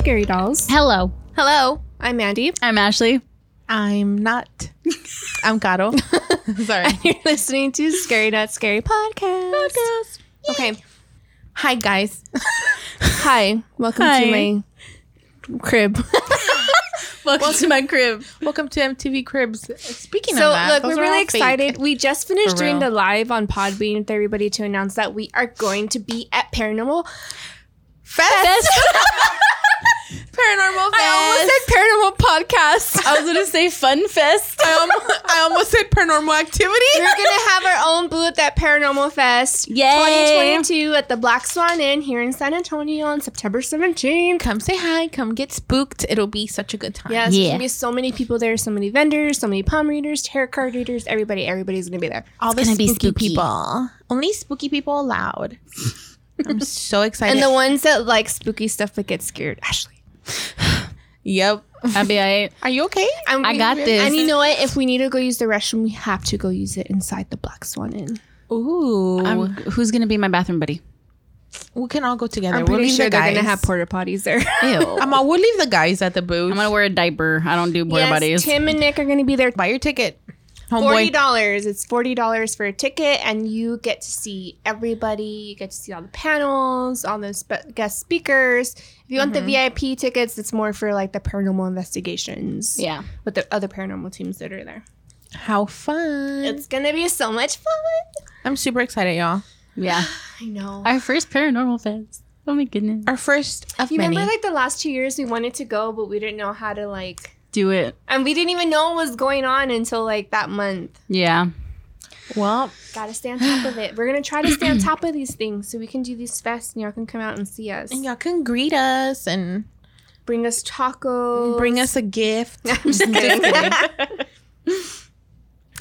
Hello, Scary Dolls. Hello, Hello, I'm Mandy. I'm Ashley. I'm not. I'm Caro. Sorry. You're listening to Scary Not Scary Podcast. Podcast. Okay. Hi, guys. Hi. Welcome Hi. to my crib. Welcome to my crib. Welcome to MTV Cribs. Speaking so, of that, look, those we're are really all fake. excited. We just finished For doing real. the live on Podbean with everybody to announce that we are going to be at Paranormal Fest. Paranormal Fest. I almost said Paranormal Podcast. I was gonna say Fun Fest. I, almost, I almost said paranormal activity. We're gonna have our own booth at Paranormal Fest Yay. 2022 at the Black Swan Inn here in San Antonio on September 17th. Come say hi. Come get spooked. It'll be such a good time. Yes, there's Yeah. gonna be so many people there, so many vendors, so many palm readers, tarot card readers, everybody, everybody's gonna be there. All the gonna be spooky, spooky. people. Only spooky people allowed. I'm so excited. And the ones that like spooky stuff but get scared. Ashley. yep. I'll be alright. Are you okay? I'm I got this. And you know what? If we need to go use the restroom, we have to go use it inside the Black Swan Inn. Ooh. I'm, who's gonna be my bathroom buddy? we can all go together. I'm we'll pretty leave sure the they're gonna have porta potties there. Ew. I'm all, we'll leave the guys at the booth. I'm gonna wear a diaper. I don't do boy yes, buddies. Tim and Nick are gonna be there. buy your ticket. Forty Homeboy. dollars. It's forty dollars for a ticket, and you get to see everybody. You get to see all the panels, all the spe- guest speakers. If you want the mm-hmm. VIP tickets, it's more for like the paranormal investigations. yeah. with the other paranormal teams that are there. How fun. It's gonna be so much fun. I'm super excited, y'all. Yeah. I know. Our first paranormal fest. Oh my goodness. Our first of you many. remember like the last two years we wanted to go, but we didn't know how to like, Do it. and we didn't even know what was going on until like that month. Yeah. well, Gotta stay on top of it. We're gonna try to stay on top of these things so we can do these fests and y'all can come out and see us. and y'all can greet us and Bring us tacos. bring us a gift. I'm just kidding.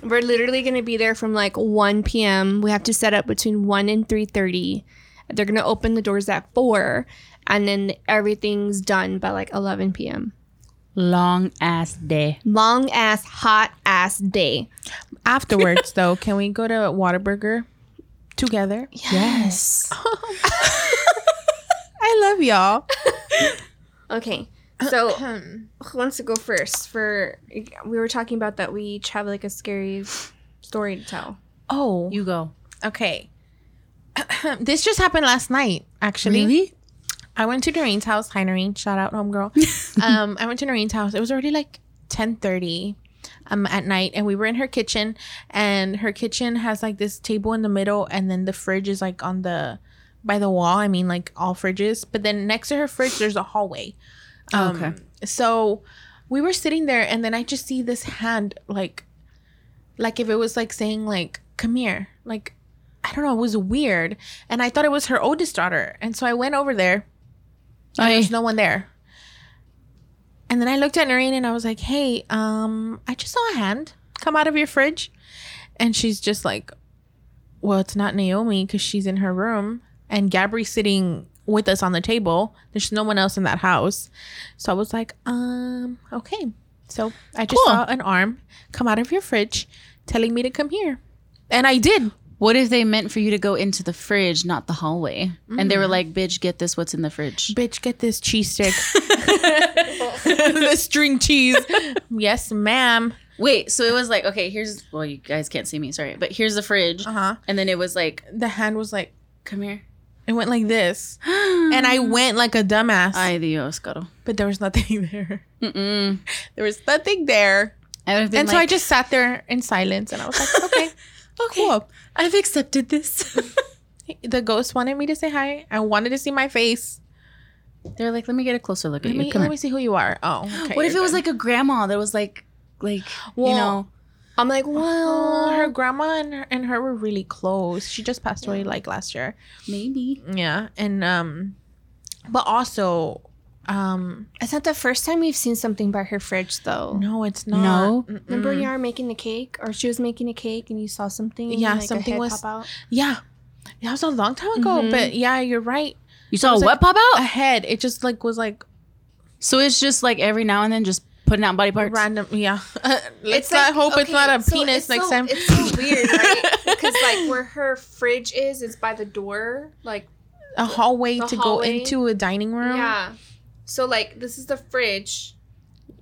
We're literally gonna be there from like 1 p.m. We have to set up between 1 and 3:30. They're gonna open the doors at 4, and then everything's done by like 11 p.m. Long ass day. Long ass, hot ass day. Afterwards, though, can we go to Whataburger together? Yes. I love y'all. Okay, so who wants to go first? For we were talking about that we each have like a scary story to tell. Oh, You go. okay. this just happened last night, actually. I went to Noreen's house. Hi, Noreen. Shout out, homegirl. um, I went to Noreen's house. It was already like ten thirty, um, at night, and we were in her kitchen. And her kitchen has like this table in the middle, and then the fridge is like on the by the wall. I mean, like all fridges. But then next to her fridge, there's a hallway. Um, Okay. So we were sitting there, and then I just see this hand, like, like if it was like saying like, "Come here," like. I don't know. It was weird, and I thought it was her oldest daughter, and so I went over there. And there's no one there. And then I looked at Noreen and I was like, "Hey, um, I just saw a hand come out of your fridge," and she's just like, "Well, it's not Naomi because she's in her room, and Gabri's sitting with us on the table. There's no one else in that house." So I was like, "Um, okay." So I just Cool. saw an arm come out of your fridge, telling me to come here, and I did. What if they meant for you to go into the fridge, not the hallway? And they were like, bitch, get this, what's in the fridge? Bitch, get this cheese stick. the string cheese. Yes, ma'am. Wait, so it was like, okay, here's, well, you guys can't see me, sorry, but here's the fridge. Uh huh. And then it was like, The hand was like, come here. it went like this. And I went like a dumbass. Ay, Dios, Caro. but there was nothing there. Mm-mm. There was nothing there. I would have and so I just sat there in silence and I was like, okay, okay, cool. I've accepted this. The ghost wanted me to say hi. I wanted to see my face. They're like, let me get a closer look at Let you. me, Come let here. me see who you are. Oh, okay. what if it was like a grandma that was like, like, Well, you know, I'm like, Oh, well, her grandma and her, and her were really close. She just passed away like last year. maybe. Yeah, and um, but also, um, it's not the first time we've seen something by her fridge though. no, it's not. No? Mm-mm. Remember when you were making the cake, or she was making a cake, and you saw something? Yeah, like a something head was- pop out? Yeah, that was a long time ago. Mhm. But yeah, you're right. You saw was what like- pop A out? head. It just like was like So it's just like every now and then just putting out body parts. random. Yeah. Let's It's not like- hope it's not a so penis it's next so- time. It's so weird, right? Because like where her fridge is, is by the door. Like a hallway to hallway. go into a dining room. yeah. So like this is the fridge,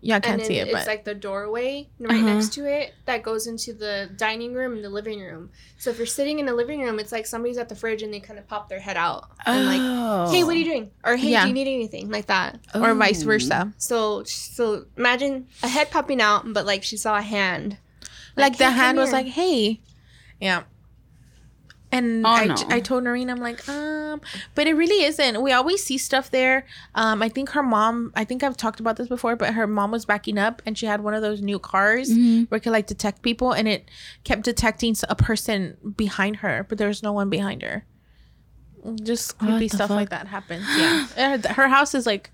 Yeah, I can't then see it, but it's but like the doorway right Uh-huh. next to it that goes into the dining room and the living room. So if you're sitting in the living room, it's like somebody's at the fridge and they kind of pop their head out and like, Oh. "Hey, what are you doing?" or "Hey, Yeah. do you need anything?" like that. or vice versa. So so imagine a head popping out, but like she saw a hand. Like, the "Hey, come hand was like, "Hey," yeah. And Oh, I, no. I told Noreen, I'm like, um, but it really isn't. We always see stuff there. Um, I think her mom, I think I've talked about this before, but her mom was backing up and she had one of those new cars Mhm. where it could like detect people and it kept detecting a person behind her, but there was no one behind her. Just creepy the stuff like that happens. Yeah. Her house is like,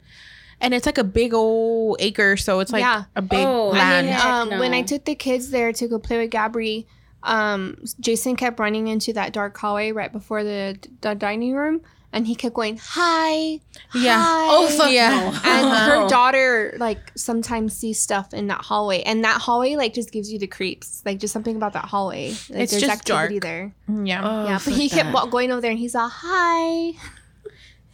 and it's like a big old acre, so it's like Yeah. a big Oh, land. then- Heck um, when I took the kids there to go play with Gabri, um, Jason kept running into that dark hallway right before the, the dining room, and he kept going, "Hi, Yeah. hi." Oh fuck Yeah. no. And her daughter like sometimes sees stuff in that hallway, and that hallway like just gives you the creeps. Like just something about that hallway. Like, It's there's just activity dark. there. yeah. Oh, yeah, but he kept that. wa- going over there, and he's all, "Hi."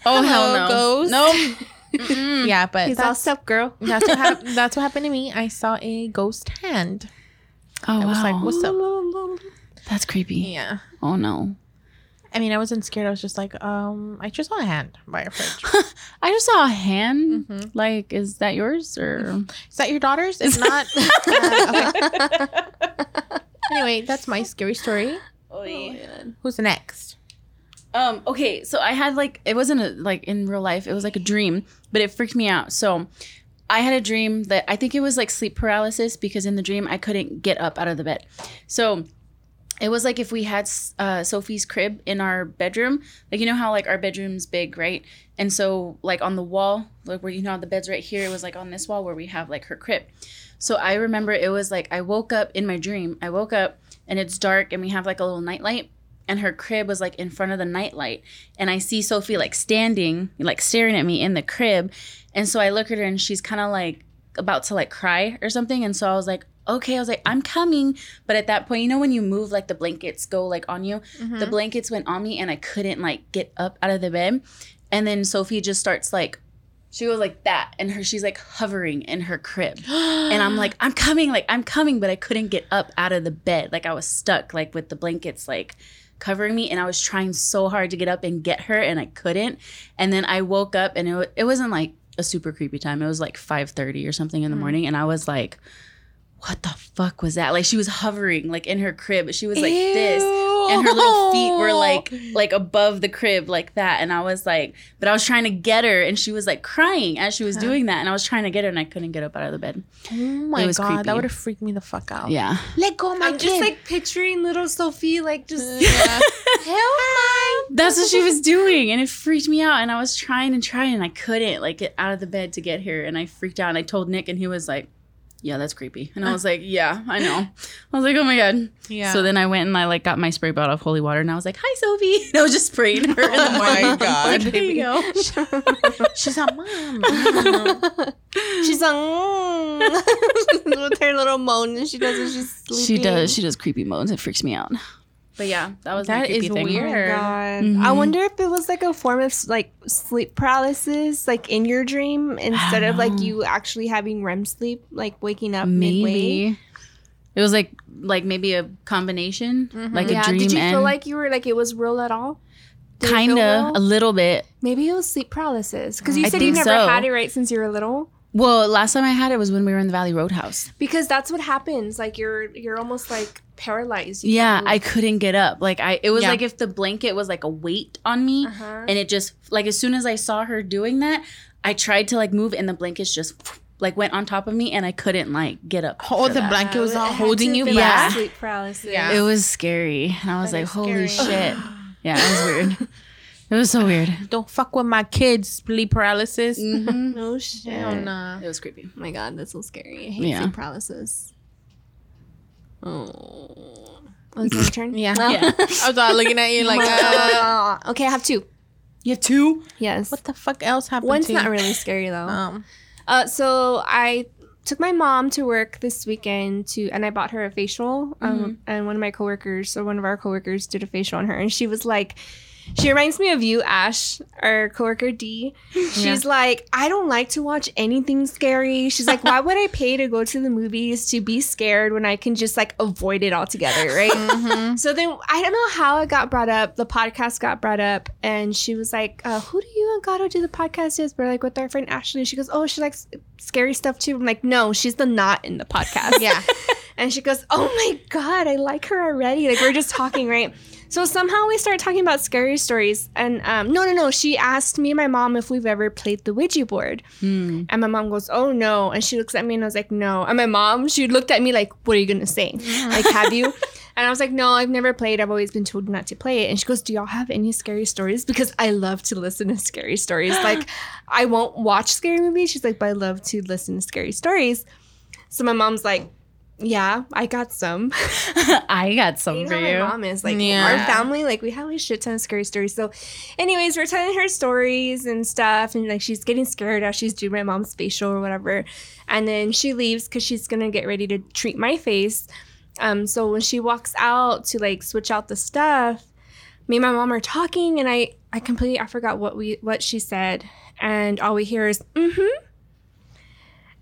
Oh Hello, hell no. ghost. Nope. Mm-mm. Yeah, but He's all, that's, "Sup, girl?" that's what hap- that's what happened to me. I saw a ghost hand. Oh I was like, wow. "What's up?" That's creepy. Yeah. Oh no. I mean, I wasn't scared. I was just like, um, I just saw a hand by a fridge. I just saw a hand. Mhm. Like, is that yours or? Is that your daughter's? If not, uh. Anyway, that's my scary story. Oh, Who's next? Um. Okay. So I had like it wasn't a, like in real life. It was like a dream, but it freaked me out. So I had a dream that I think it was like sleep paralysis because in the dream I couldn't get up out of the bed. So it was like if we had uh, Sophie's crib in our bedroom, like you know how like our bedroom's big, right? And so like on the wall, like where you know the bed's right here, it was like on this wall where we have like her crib. So I remember it was like I woke up in my dream. I woke up and it's dark and we have like a little nightlight and her crib was like in front of the nightlight and I see Sophie like standing, like staring at me in the crib. And so I look at her and she's kind of like about to like cry or something. And so I was like, okay, I was like, I'm coming. But at that point, you know, when you move, like the blankets go like on you, the mm-hmm. blankets went on me and I couldn't like get up out of the bed. And then Sophie just starts like, she goes like that. And her, she's like hovering in her crib. and I'm like, I'm coming, like, I'm coming. But I couldn't get up out of the bed. Like I was stuck, like with the blankets, like, covering me and I was trying so hard to get up and get her and I couldn't. And then I woke up and it, it wasn't like a super creepy time. It was like 5:30 or something in the mm. morning and I was like what the fuck was that? Like she was hovering like in her crib. She was like this and her little feet were like like above the crib like that and I was like but I was trying to get her and she was like crying as she was doing that and I was trying to get her and I couldn't get up out of the bed. Oh my It was god, creepy. that would have freaked me the fuck out. Yeah. Let go, of my I'm just like picturing little Sophie, like just Yeah. help That's what she was doing, and it freaked me out. And I was trying and trying, and I couldn't like get out of the bed to get here, and I freaked out. And I told Nick, and he was like, "Yeah, that's creepy." And I was like, "Yeah, I know." I was like, "Oh my god." Yeah. So then I went and I like got my spray bottle of holy water, and I was like, "Hi, Sophie." And I was just spraying her. in the Oh my. God. Like, Here you go. She's a mom. She's mm. with her little moan, and she does it. She's sleeping. She does. She does creepy moans. It freaks me out. But yeah, that was my That creepy is thing. Oh my weird. god! Mhm. I wonder if it was like a form of like sleep paralysis, like in your dream, instead of like you actually having REM sleep, like waking up midway. Maybe it was like like maybe a combination, like yeah. a dream Did you and feel like you were like it was real at all? Did kind of a little bit. Maybe it was sleep paralysis because you I said you never so. had it right since you were little. Well, last time I had it was when we were in the Valley Roadhouse. Because that's what happens. Like you're you're almost like paralyzed. You Yeah, I couldn't get up. Like I, it was Yeah. like if the blanket was like a weight on me, Uh-huh. and it just like as soon as I saw her doing that, I tried to like move, and the blankets just like went on top of me, and I couldn't like get up. Oh, the that. blanket was all holding you have been, like, back. Sleep paralysis. Yeah. It was scary, and I was That like, "Holy scary. shit!" Yeah, it was weird. It was so weird. Don't fuck with my kids. Sleep paralysis. Mm-hmm. No shit. Hell nah. It was creepy. Oh my god, that's so scary. I hate Yeah. sleep paralysis. Oh. Oh, is it my turn? Yeah. No. Yeah. I was all looking at you like, uh, okay, I have two. You have two? Yes. what the fuck else happened to you? One's not really scary though. Um, Uh, so I took my mom to work this weekend to, and I bought her a facial. Um, and one of my coworkers, or one of our coworkers, did a facial on her, and she was like, She reminds me of you, Ash, our coworker D. She's like, I don't like to watch anything scary. She's like, why would I pay to go to the movies to be scared when I can just like avoid it altogether, right? So then I don't know how it got brought up. The podcast got brought up, and she was like, uh, "Who do you and Gato do the podcast with?" We're like with our friend Ashley. She goes, "Oh, she likes scary stuff too." I'm like, "No, she's the not in the podcast." Yeah. And she goes, Oh my God, I like her already. Like, we're just talking, right? So somehow we started talking about scary stories. And um, no, no, no. She asked me and my mom if we've ever played the Ouija board. Hmm. And my mom goes, Oh no. And she looks at me and I was like, No. And my mom, she looked at me like, What are you going to say? Like, have you? And I was like, No, I've never played. I've always been told not to play it. And she goes, Do y'all have any scary stories? Because I love to listen to scary stories. Like, I won't watch scary movies. She's like, But I love to listen to scary stories. So my mom's like, yeah, I got some. I got some You for know how my mom is like Yeah. our family. Like we have a shit ton of scary stories. So, anyways, we're telling her stories and stuff, and like she's getting scared as she's doing my mom's facial or whatever. And then she leaves because she's gonna get ready to treat my face. Um, so when she walks out to like switch out the stuff, me and my mom are talking, and I I completely I forgot what we what she said, and all we hear is mm-hmm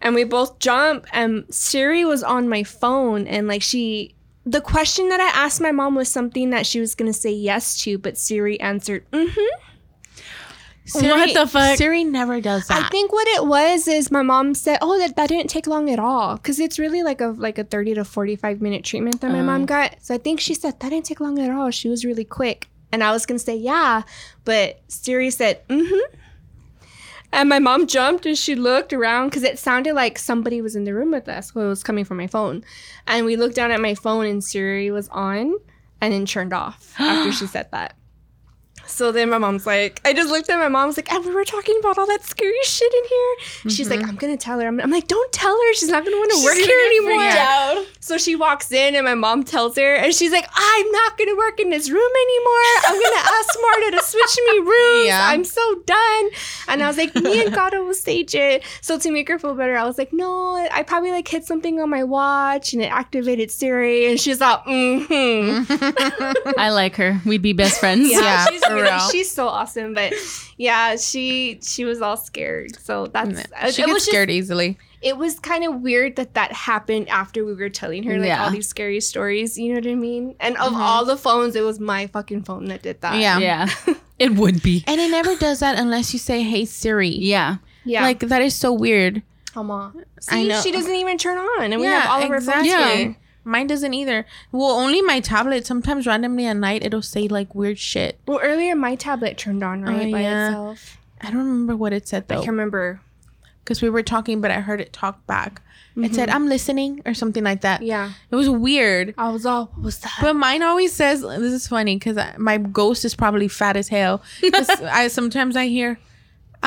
and we both jump and siri was on my phone and like she the question that i asked my mom was something that she was going to say yes to but siri answered mm-hmm. What the fuck? Siri never does that. i think what it was is my mom said oh that, that didn't take long at all. Because it's really like a like a 30 to 45 minute treatment that my mom got. So i think she said that didn't take long at all. She was really quick. And i was going to say yeah but siri said mm-hmm and my mom jumped and she looked around because it sounded like somebody was in the room with us. Well, it was coming from my phone. And we looked down at my phone and Siri was on and then turned off after she said that. So then my mom's like, I just looked at my mom's like, and we were talking about all that scary shit in here. She's like, I'm gonna tell her. I'm, I'm like, don't tell her. She's not gonna want to work here anymore. So she walks in and my mom tells her, and she's like, I'm not gonna work in this room anymore. I'm gonna ask Marta to switch me rooms. Yeah. I'm so done. And I was like, me and Gato will stage it. So to make her feel better, I was like, no, I probably like hit something on my watch and it activated Siri. And she's like, mm-hmm. I like her. We'd be best friends. Yeah, Yeah, she's real. she's so awesome. But yeah, she she was all scared. So that's uh, she it gets was just- scared easily. it was kind of weird that that happened after we were telling her like Yeah. all these scary stories. You know what I mean? And of mm-hmm. all the phones, it was my fucking phone that did that. Yeah. Yeah. It would be. And it never does that unless you say, "Hey Siri." Yeah. yeah. Like that is so weird. come on. I See, know. she doesn't even turn on, and we have all of our phones exactly. Mine doesn't either. Well, only my tablet. Sometimes randomly at night it'll say like weird shit. Well, earlier my tablet turned on right Oh, by yeah. itself. I don't remember what it said though. I though, can remember. because we were talking, but I heard it talk back. It mm-hmm. said, "I'm listening" or something like that. Yeah, It was weird. I was all. What was that? But mine always says, "This is funny because my ghost is probably fat as hell." I sometimes I hear,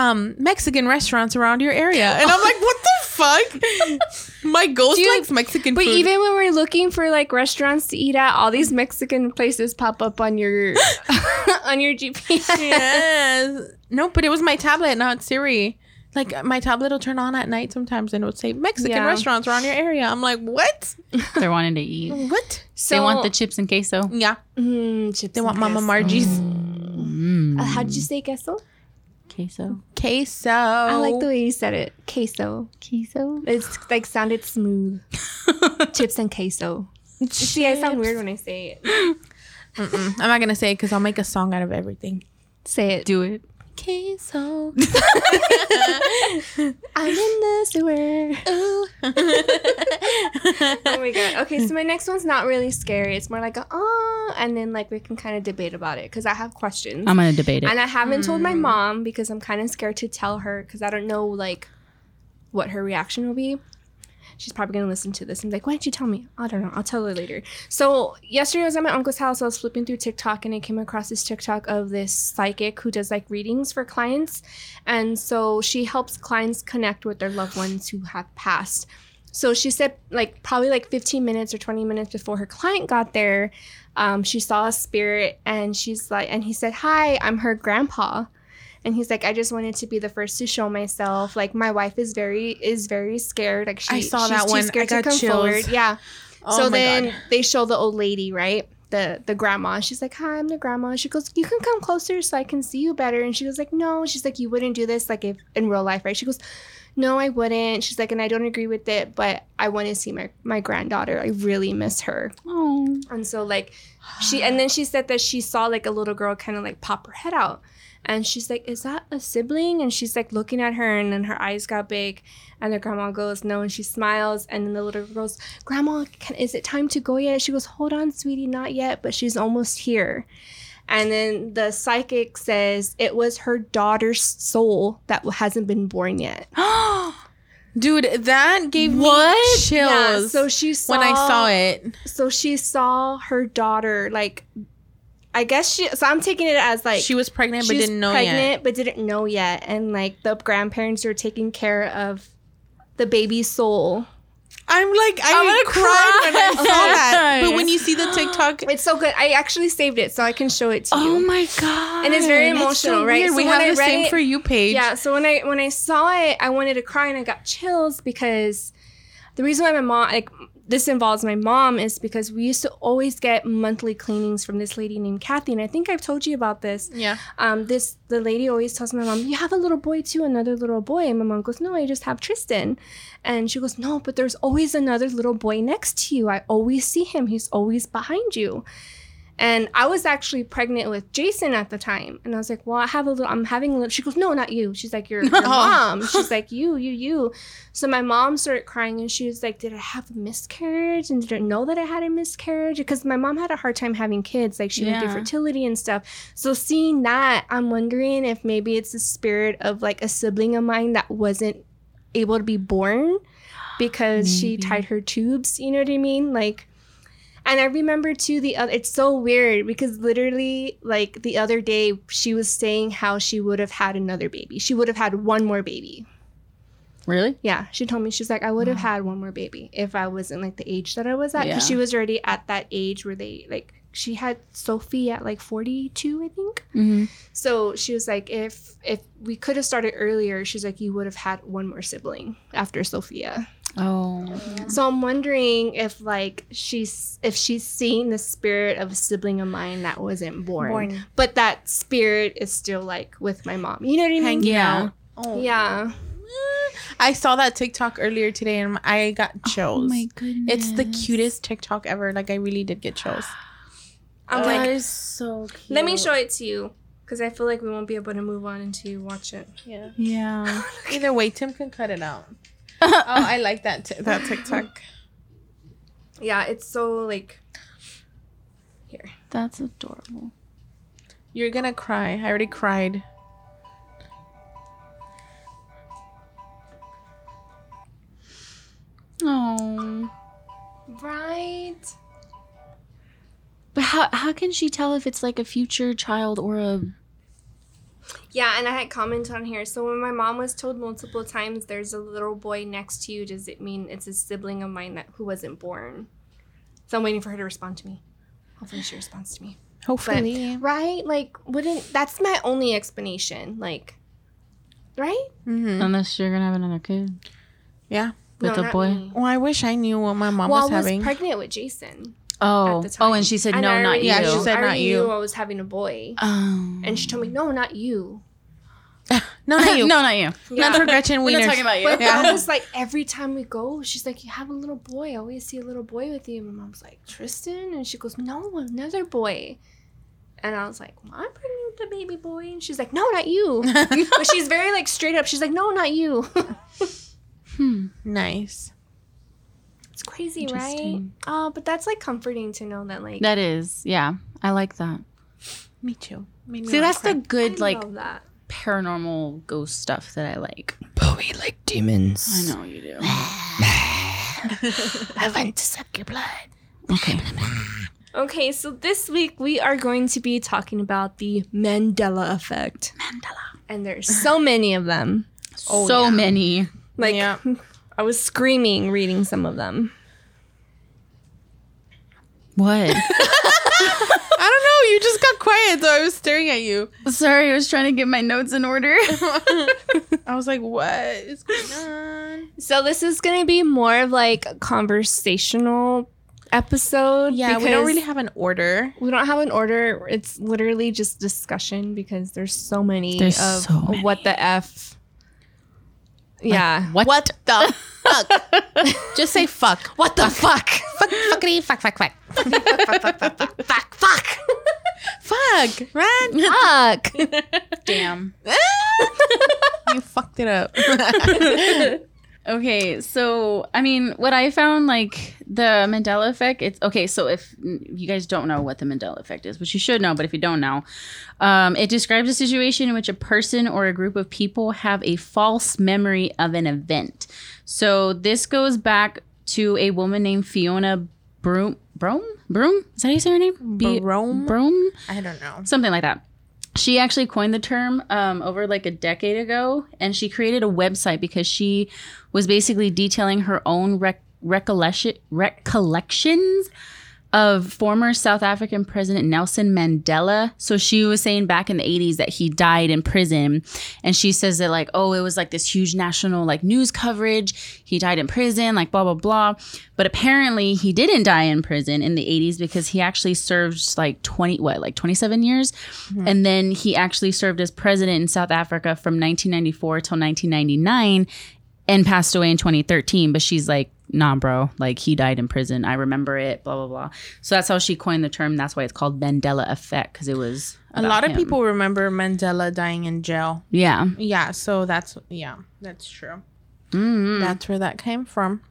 um, Mexican restaurants around your area, and I'm like, "What the fuck?" my ghost Do you- likes Mexican But food. even when we're looking for like restaurants to eat at, all these Mexican places pop up on your on your GPS. yes. No, but it was my tablet, not Siri. Like my tablet will turn on at night sometimes and it would say Mexican Yeah. restaurants around your area. I'm like, what? They're wanting to eat. What? So they want the chips and queso. Yeah, Mm, chips they and want Mama queso. Margie's Uh, how did you say queso? Queso. Queso. I like the way you said it. Queso. Queso. It's like sounded smooth. chips and queso. See, I sound weird when I say it. Mm-mm. I'm not gonna say it because I'll make a song out of everything. Say it. Do it. Queso. I'm in the sewer. Oh my god. Okay, so my next one's not really scary. It's more like a oh, and then like we can kind of debate about it because I have questions. I'm gonna debate it. and I haven't told my mom because I'm kind of scared to tell her because I don't know like what her reaction will be. She's probably gonna listen to this and be like, "Why didn't you tell me?" I don't know. I'll tell her later. So yesterday I was at my uncle's house. I was flipping through TikTok and I came across this TikTok of this psychic who does like readings for clients, and so she helps clients connect with their loved ones who have passed. So she said, like probably like 15 minutes or 20 minutes before her client got there, um, she saw a spirit and she's like, and he said, "Hi, I'm her grandpa." And he's like, I just wanted to be the first to show myself. Like my wife is very is very scared. Like she, I saw she's that too one. Scared I to got come chills. forward. Yeah. Oh so then God. they show the old lady, right? the the grandma. She's like, "Hi, I'm the grandma." She goes, "You can come closer so I can see you better." And she goes like, "No." She's like, "You wouldn't do this like if in real life, right?" She goes, "No, I wouldn't." She's like, "And I don't agree with it, but I want to see my my granddaughter. I really miss her." Oh. And so like she and then she said that she saw like a little girl kind of like pop her head out. And she's like, Is that a sibling? And she's like looking at her and then her eyes got big. And the grandma goes, No, and she smiles. And then the little girl goes, Grandma, can, is it time to go yet? She goes, Hold on, sweetie, not yet, but she's almost here. And then the psychic says it was her daughter's soul that hasn't been born yet. Dude, that gave What? me chills. Yeah, so she saw when I saw it. so she saw her daughter like I guess she so I'm taking it as like she was pregnant but she's didn't know yet pregnant yet. but didn't know yet and like the grandparents are taking care of the baby's soul. I'm like, I I'm gonna cried when I saw that. Oh but when you see the TikTok, It's so good. I actually saved it so I can show it to you. Oh you. my god. And it's very That's so emotional, right? weird. So we have I the same it- for you page. Yeah, so when I when I saw it, I wanted to cry and I got chills because the reason why my mom like this involves my mom is because we used to always get monthly cleanings from this lady named Kathy, and I think I've told you about this. Yeah. Um, this the lady always tells my mom, "You have a little boy too, another little boy." And my mom goes, "No, I just have Tristan," and she goes, "No, but there's always another little boy next to you. I always see him. He's always behind you." And I was actually pregnant with Jason at the time. And I was like, well, I have a little, I'm having a little, she goes, no, not you. She's like, your, your oh. mom. She's like, you, you, you. So my mom started crying and she was like, did I have a miscarriage? And didn't know that I had a miscarriage? Because my mom had a hard time having kids. Like she went through Yeah. fertility and stuff. So seeing that, I'm wondering if maybe it's the spirit of like a sibling of mine that wasn't able to be born because she tied her tubes. You know what I mean? Like, and I remember too the other. It's so weird because literally, like the other day, she was saying how she would have had another baby. She would have had one more baby. Really? Yeah, she told me she's like, I would have had one more baby if I wasn't like the age that I was at. Because Yeah. she was already at that age where they like she had Sophie at like forty two, I think. Mm-hmm. So she was like, if if we could have started earlier, she's like, you would have had one more sibling after Sophia. Oh. So I'm wondering if like she's if she's seeing the spirit of a sibling of mine that wasn't born, Born. but that spirit is still like with my mom. You know what I mean? Hanging Yeah. out. Oh. Yeah. I saw that TikTok earlier today and I got chills. Oh my goodness. it's the cutest TikTok ever. Like I really did get chills. I'm That like, is so cute. let me show it to you because I feel like we won't be able to move on until you watch it. Yeah. Yeah. Either way, Tim can cut it out. Oh, I like that t- that TikTok. Yeah, it's so like here. That's adorable. You're gonna cry. I already cried. Oh. Right. But how how can she tell if it's like a future child or a Yeah, and I had commented on here. So when my mom was told multiple times there's a little boy next to you, does it mean it's a sibling of mine that who wasn't born? So I'm waiting for her to respond to me. Hopefully she responds to me. Hopefully. Right? Like wouldn't that's my only explanation. Like right? Mm-hmm. unless you're gonna have another kid Yeah. with No, a boy? me. Well, I wish I knew what my mom well, was I was having. pregnant with Jason. Oh. at the time. Oh, and she said And no, I not you. Yeah, she said- I not you. Knew I was having a boy, Oh. and she told me, "No, not you." no, not you. no, not you. Not for Gretchen We're Wieners. not talking about you. But Yeah. mom was like, every time we go, she's like, "You have a little boy. I always see a little boy with you." And my mom's like, "Tristan," and she goes, "No, another boy." And I was like, well, "I'm pregnant with a baby boy," and she's like, "No, not you." but she's very like straight up. She's like, "No, not you." Hmm. nice. It's crazy, right? Oh, but that's like comforting to know that like That is, yeah. I like that. Me too. Made me See, wanna that's the good I like that. paranormal ghost stuff that I like. But we like demons. I know you do. I want to suck your blood. Okay. Okay, so this week we are going to be talking about the Mandela effect. Mandela. And there's so many of them. Oh, so yeah. many. Like Yeah. I was screaming reading some of them. What? I don't know. You just got quiet, so I was staring at you. Sorry, I was trying to get my notes in order. I was like, "What is going on?" So this is going to be more of like a conversational episode. Yeah, we don't really have an order. we don't have an order. It's literally just discussion because there's so many There's of so many. what the f. Yeah. What? What the fuck? Just say fuck. What the fuck? Fuck, fuckity, fuck, fuck, fuck. fuck, fuck, fuck, fuck, fuck, fuck, fuck. Fuck, man. Fuck. Damn. You fucked it up. Okay, so I mean, what I found like the Mandela effect. It's okay. So if you guys don't know what the Mandela effect is, which you should know, but if you don't know, um, it describes a situation in which a person or a group of people have a false memory of an event. So this goes back to a woman named Fiona Broome. Broome? Broome? Is that how you say her name? B- Broome? Broome? I don't know. something like that. She actually coined the term um, over like a decade ago, and she created a website because she was basically detailing her own rec- recollection recollections of former South African President Nelson Mandela. So she was saying back in the 80s that he died in prison. And she says that, like, oh, it was like this huge national like news coverage. He died in prison, like blah, blah, blah. But apparently he didn't die in prison in the 80s because he actually served like 20, what, like 27 years? Mm-hmm. And then he actually served as president in South Africa from 1994 till 1999 and passed away in 2013. But she's like, nah, bro, like he died in prison. I remember it, blah, blah, blah. So that's how she coined the term. That's why it's called Mandela effect because it was A lot of him. people remember Mandela dying in jail. Yeah. Yeah, so that's yeah, that's true. Mhm. That's where that came from.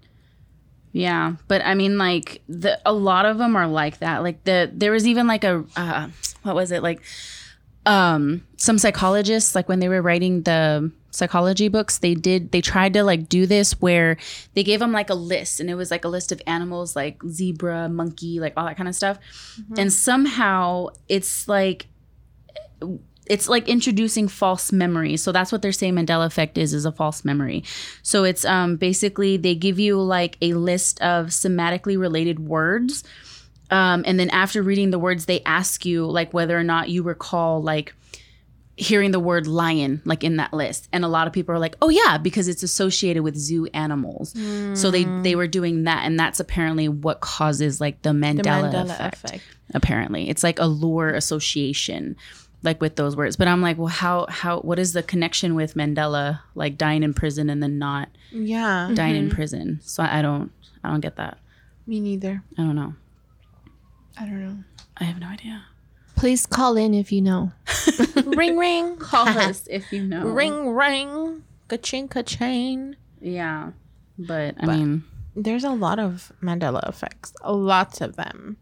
Yeah, but I mean, like the a lot of them are like that. Like the there was even like a uh, what was it like? Um, some psychologists like when they were writing the psychology books, they did they tried to like do this where they gave them like a list, and it was like a list of animals like zebra, monkey, like all that kind of stuff, and somehow it's like it's like introducing false memories. So that's what they're saying Mandela effect is is a false memory. So it's um basically they give you like a list of semantically related words. Um, and then after reading the words, they ask you like whether or not you recall like hearing the word lion like in that list. And a lot of people are like, oh yeah, because it's associated with zoo animals. So they hmm. they were doing that, and that's apparently what causes like the Mandela, The Mandela effect effect. apparently it's like a lure association like with those words but i'm like well how how what is the connection with mandela like dying in prison and then not Yeah, dying in mm-hmm. prison so i don't i don't get that me neither. i don't know I don't know. i have no idea Please call in if you know. ring ring, call us if you know ring ring, ka-ching ka-chain. yeah but i mean There's a lot of Mandela effects, lots of them.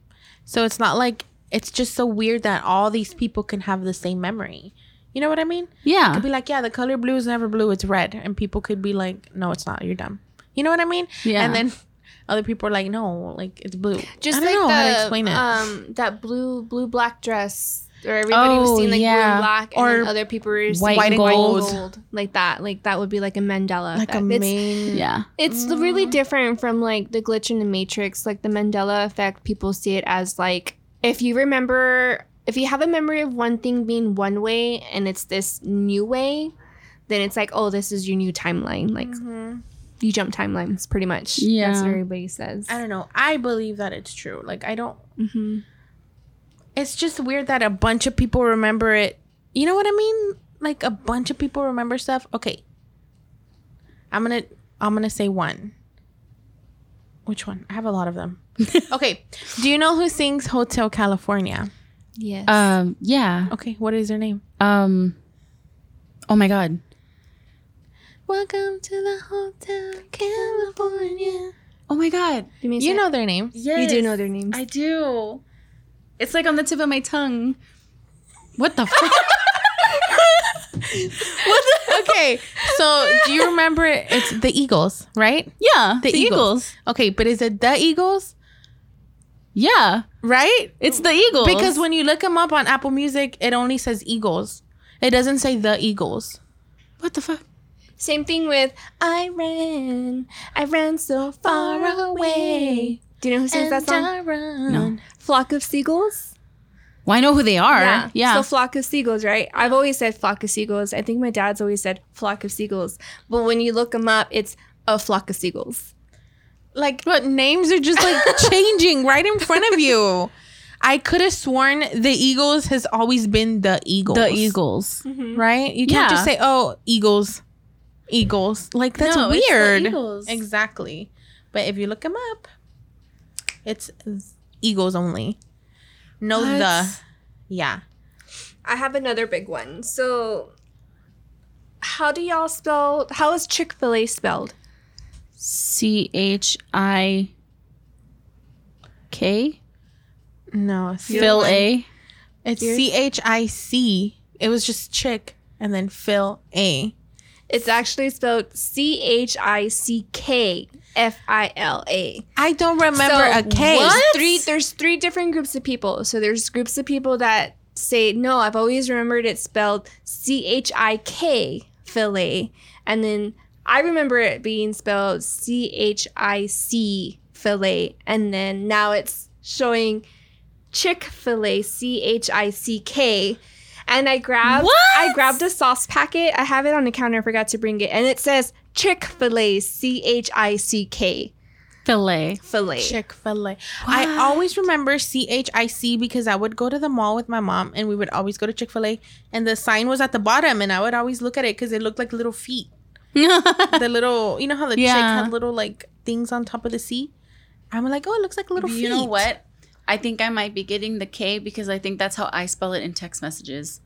So it's not like it's just so weird that all these people can have the same memory. You know what I mean? yeah It Could be like, yeah, the color blue is never blue, it's red, and people could be like, no, it's not. You're dumb. You know what I mean? Yeah. And then other people are like, no, like it's blue. Just I don't like know the, how to explain it. Um, that blue blue black dress. Or everybody was Oh, seeing like blue and black, and Or other people were seeing white and gold. gold, like that. Like that would be like a Mandela. like a effect. It's- main. yeah It's really different from like the glitch in the matrix. Like the Mandela effect, people see it as like if you remember, if you have a memory of one thing being one way and it's this new way, then it's like, oh, this is your new timeline. Like you jump timelines, pretty much. Yeah. that's what everybody says. I don't know. I believe that it's true. Like I don't. hmm It's just weird that a bunch of people remember it. You know what I mean? Like a bunch of people remember stuff. Okay. I'm gonna I'm gonna say one. Which one? I have a lot of them. okay. Do you know who sings Hotel California? Yes. um yeah Okay, what is her name? um oh my god Welcome to the Hotel California. oh my god you, You know their names. Yes. you do know their names. I do. It's like on the tip of my tongue. What the fuck? Okay, so do you remember it? It's the Eagles, right? yeah, The the, Eagles. Eagles. Okay, but is it the Eagles? Yeah, Right? it's the Eagles. Because when you look them up on Apple Music, it only says Eagles. It doesn't say the Eagles. what the fuck? Same thing with I ran, I ran so far away. Do you know who sings that song? No. Flock of Seagulls. Well, I know who they are. Yeah. So flock of seagulls, right? I've always said flock of seagulls. I think my dad's always said flock of seagulls. But when you look them up, it's a flock of seagulls. like but names are just like changing right in front of you. I could have sworn the Eagles has always been the Eagles. The Eagles. Mm-hmm. right? You can't just say, "Oh, Eagles, Eagles." Like that's No, it's weird. Eagles. Exactly. But if you look them up, it's Eagles only. No What? the. Yeah. I have another big one. So, how do y'all spell? How is Chick Fil A spelled? C H I K. No. C- Phil A. It's C H I C. It was just chick and then Phil A. It's actually spelled C H I C K F I L A. I don't remember a K. There's three. There's three different groups of people. So there's groups of people that say no. I've always remembered it spelled C H I K fillet, and then I remember it being spelled C H I C fillet, and then now it's showing Chick Fil A C H I C K. And I grabbed I grabbed a sauce packet. I have it on the counter. I forgot to bring it, and it says Chick Fil A C H I C K Filet. fillet. Chick fil A. I always remember C H I C because I would go to the mall with my mom and we would always go to Chick fil A and the sign was at the bottom and I would always look at it because it looked like little feet. the little, you know how the chick Yeah. had little like things on top of the C? I'm like, oh, it looks like little feet. You know what? I think I might be getting the K because I think that's how I spell it in text messages.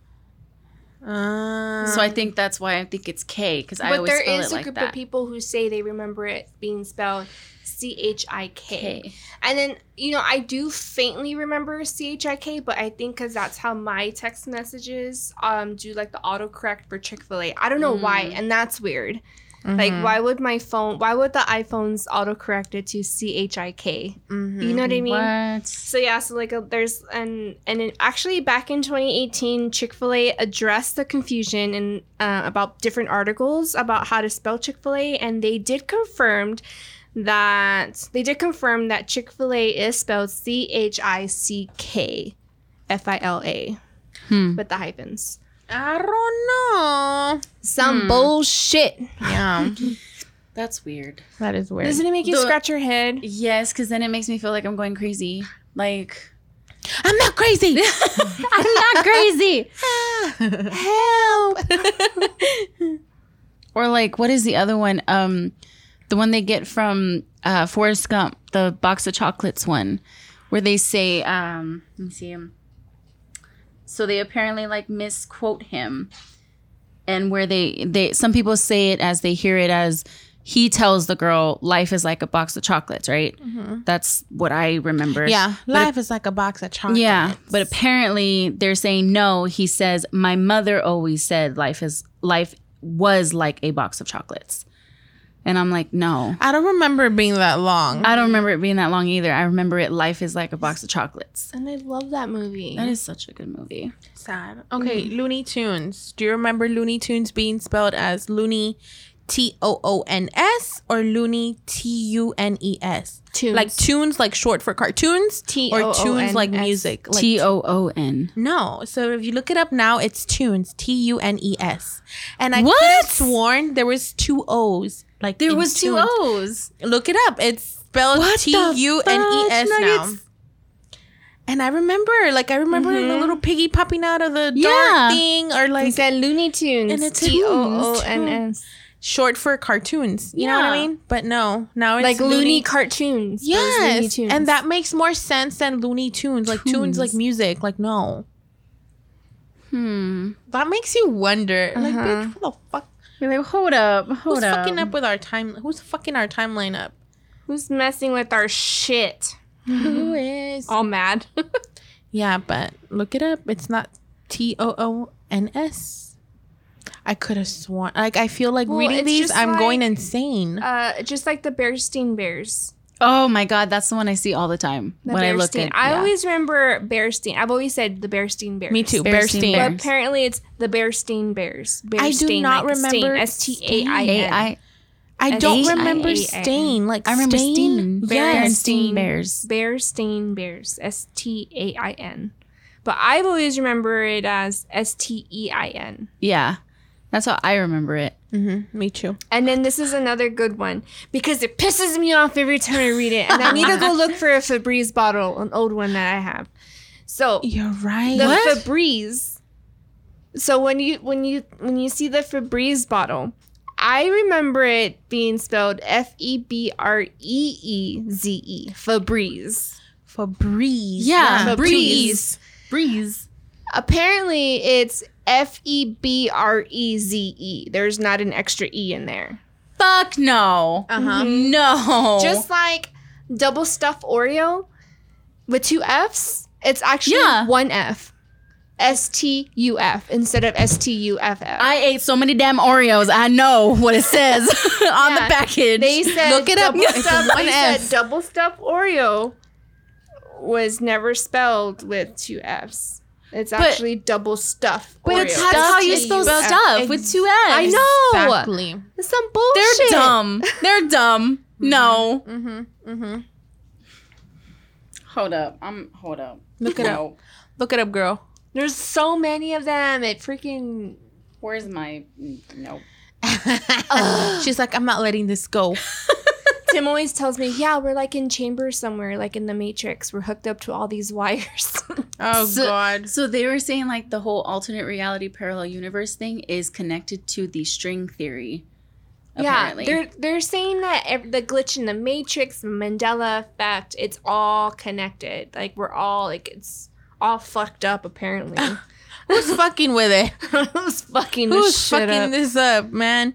Uh, So I think that's why I think it's K because I But always there spell is it a group that. of people who say they remember it being spelled C H I K, And then, you know, I do faintly remember C H I K, but I think because that's how my text messages um do like the autocorrect for Chick fil A. I don't know why, Mm. and that's weird. Like, Mm-hmm. why would my phone, why would the iPhones autocorrect it to C H I K? Mm-hmm. You know what I mean? What? So yeah, so like a, there's and and actually back in 2018, Chick Fil A addressed the confusion and uh, about different articles about how to spell Chick Fil A, and they did confirmed that they did confirm that Chick Fil A is spelled C H I C K F I L A Hmm. with the hyphens. I don't know. Some bullshit. Yeah, That's weird. that is weird. Doesn't it make you The- scratch your head? Yes, because then it makes me feel like I'm going crazy. Like I'm not crazy. I'm not crazy. Help. Or like, what is the other one? Um, the one they get from uh, Forrest Gump, the box of chocolates one, where they say, um, let me see him. So they apparently like misquote him, and where they they some people say it as they hear it as he tells the girl life is like a box of chocolates, right? Mm-hmm. That's what I remember. yeah, life is like a box of chocolates. Yeah, but apparently they're saying no. He says my mother always said life is life was like a box of chocolates, and I'm like no. I don't remember it being that long. I don't remember it being that long either. I remember it. Life is like a box of chocolates. And I love that movie. That is such a good movie. Sad. Okay, mm. Looney Tunes. Do you remember Looney Tunes being spelled as Looney T O O N S or Looney T U N E S? Tunes. Like tunes, like short for cartoons, T O O N. or tunes like music. T O O N. no. So if you look it up now, it's tunes. T U N E S. And I What? could have sworn there was two O's. Like There was two. O's. Look it up. It's spelled T U N E S now. And I remember, like, I remember the little piggy popping out of the Yeah. thing, or like said Looney Tunes. And it's T O O N S. short for cartoons. You know what I mean? But no, now it's Like Looney cartoons. Those Looney Yes, Tunes. and that makes more sense than Looney Tunes. Like tunes, like music. Like no, Hmm. that makes you wonder. Like, Uh-huh. bitch, who the fuck? You're like, hold up, hold Who's up. fucking up with our time? Who's fucking our timeline up? Who's messing with our shit? Who is? All mad. Yeah, but look it up. It's not T O O N S. I could have sworn. Like I feel like Well, reading these, I'm going insane. uh, just like the Bearstein Bears. Oh my god, that's the one I see all the time The when I look Bearstein. at. I yeah. always remember Bearstein. I've always said the Bearstein Bears. Me too. Bearstein Bearstein. But apparently it's the Bearstein Bears. Bearstein, I do not like remember Stain, S T A I Hey, N. I I don't remember stain. Like I remember stain. Steen. Yes. Steen Bears. Bearstein Bears. S T A I N. But I've always remember it as S T E I N. Yeah, that's how I remember it. Mm-hmm. Me too. And then this is another good one because it pisses me off every time I read it, and I need to go look for a Febreze bottle, an old one that I have. So You're right. the Febreze. So when you when you when you see the Febreze bottle, I remember it being spelled F E B R E E Z E. Febreze. Febreze. Yeah, Febreze. breeze. Breeze. Apparently, it's F E B R E Z E. There's not an extra E in there. Fuck no. Uh-huh. No. Just like double stuffed Oreo with two F's, it's actually Yeah. one F. S T U F instead of S T U F F. I ate so many damn Oreos. I know what it says on Yeah. the package. They said Look it up. double It's stuffed, one they F. said double stuffed Oreo was never spelled with two F's. It's actually double stuffed but Oreo. that's how you spell S-T-U-F. stuff with two F's. I know. Exactly. It's some bullshit. They're dumb. They're dumb. No. Mm-hmm. Mm-hmm. Hold up. I'm hold up. Look it up. Look it up, girl. There's so many of them. It freaking Where's my no? She's like, I'm not letting this go. Tim always tells me, yeah, we're like in chambers somewhere, like in the Matrix. We're hooked up to all these wires. Oh So- God. So they were saying like the whole alternate reality parallel universe thing is connected to the string theory. Apparently. Yeah, they're they're saying that ev- the glitch in the Matrix, Mandela effect, it's all connected. Like we're all like it's all fucked up. Apparently, Who's fucking with it? who's fucking Who's this shit fucking up? this up, man?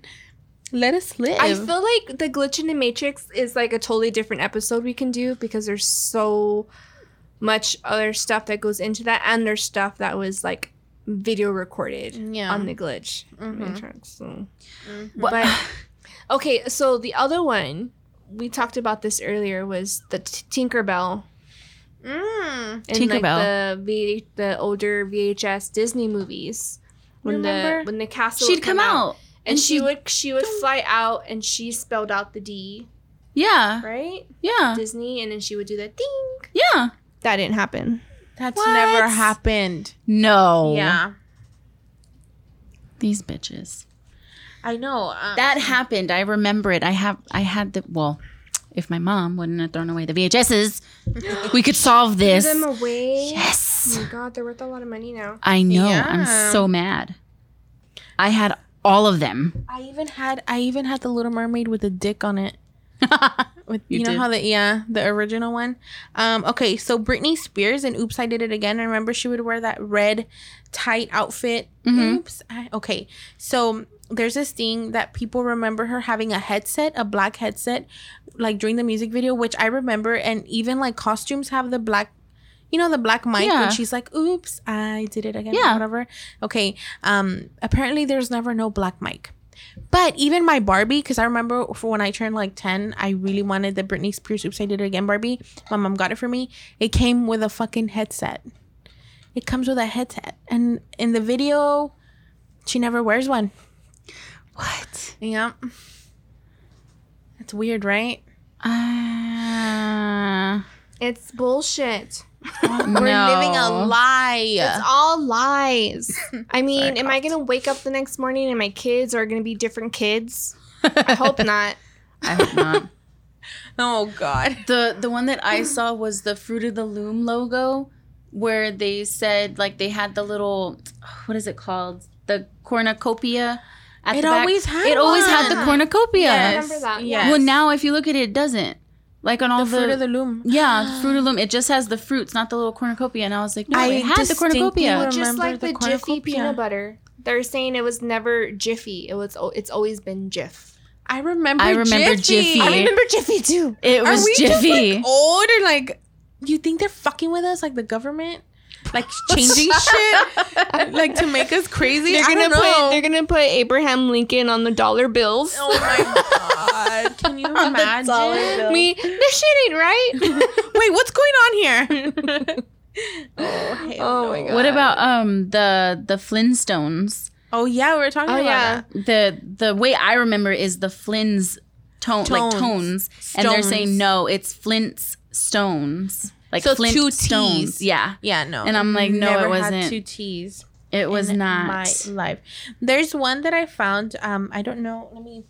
Let us live. I feel like the glitch in the Matrix is like a totally different episode we can do because there's so much other stuff that goes into that, and there's stuff that was like video recorded Yeah. on the glitch Mhm. Matrix. So. What- But okay, so the other one we talked about this earlier was the t- Tinkerbell Mm. in like the v- the older VHS Disney movies when Remember? the when the castle she'd would come out. And, and she she'd- would she would fly out and she spelled out the D Yeah. right Yeah. Disney and then she would do the ding Yeah. that didn't happen That's What? never happened. No. Yeah. These bitches. I know. Uh, That happened. I remember it. I have I had the well, if my mom wouldn't have thrown away the VHSs, we could solve give this. them away Yes. oh my god they're worth a lot of money now I know. Yeah. I'm so mad. I had all of them. I even had I even had the Little Mermaid with a dick on it. With you, You know did? how the yeah the original one. Um. Okay. So Britney Spears and Oops I Did It Again. I remember she would wear that red tight outfit. Mhm. Oops. I, okay. So there's this thing that people remember her having a headset, a black headset, like during the music video, which I remember, and even like costumes have the black. You know the black mic Yeah. when she's like, "Oops, I did it again." Yeah. Whatever. Okay. Um. Apparently, there's never no black mic. But even my Barbie, because I remember for when I turned like 10, I really wanted the Britney Spears Oops I Did It Again Barbie. My mom got it for me. It came with a fucking headset. It comes with a headset. And in the video, she never wears one. What? Yeah. That's weird, right? Uh, it's bullshit We're living a lie. It's all lies. I mean, am I gonna wake up the next morning and my kids are gonna be different kids? I hope not. I hope not. oh, God. the the one that I saw was the Fruit of the Loom logo, where they said like they had the little what is it called the cornucopia. At It the back. always had It always had the one. cornucopia. I remember that. Yes. Well, now if you look at it, it doesn't. Like on all The the, fruit of the loom. yeah, the Fruit of the Loom, it just has the fruits, not the little cornucopia. And I was like, no, I it had the cornucopia. remember Just like the the, Jiffy peanut butter. They're saying it was never Jiffy. It was. It's always been Jiff. I remember I remember Jiffy. I remember Jiffy too. It Are was we just Jiffy. like old or like you think they're fucking with us like the government? Like changing shit like to make us crazy? They're gonna don't know. put. They're gonna put Abraham Lincoln on the dollar bills. oh my god. Can you imagine? Me, this shit ain't right. Wait, what's going on here? oh, Oh no. my God. What about um the the Flintstones? Oh yeah, we were talking Oh about yeah. that. the the way I remember is the Flynn's tone like Tones. tones, and they're saying no, it's Flint's stones, like So Flint two stones. Ts. Yeah, Yeah, no. And I'm like, no, it wasn't. Had two T's. It was not. my life. There's one that I found. Um, I don't know. Let me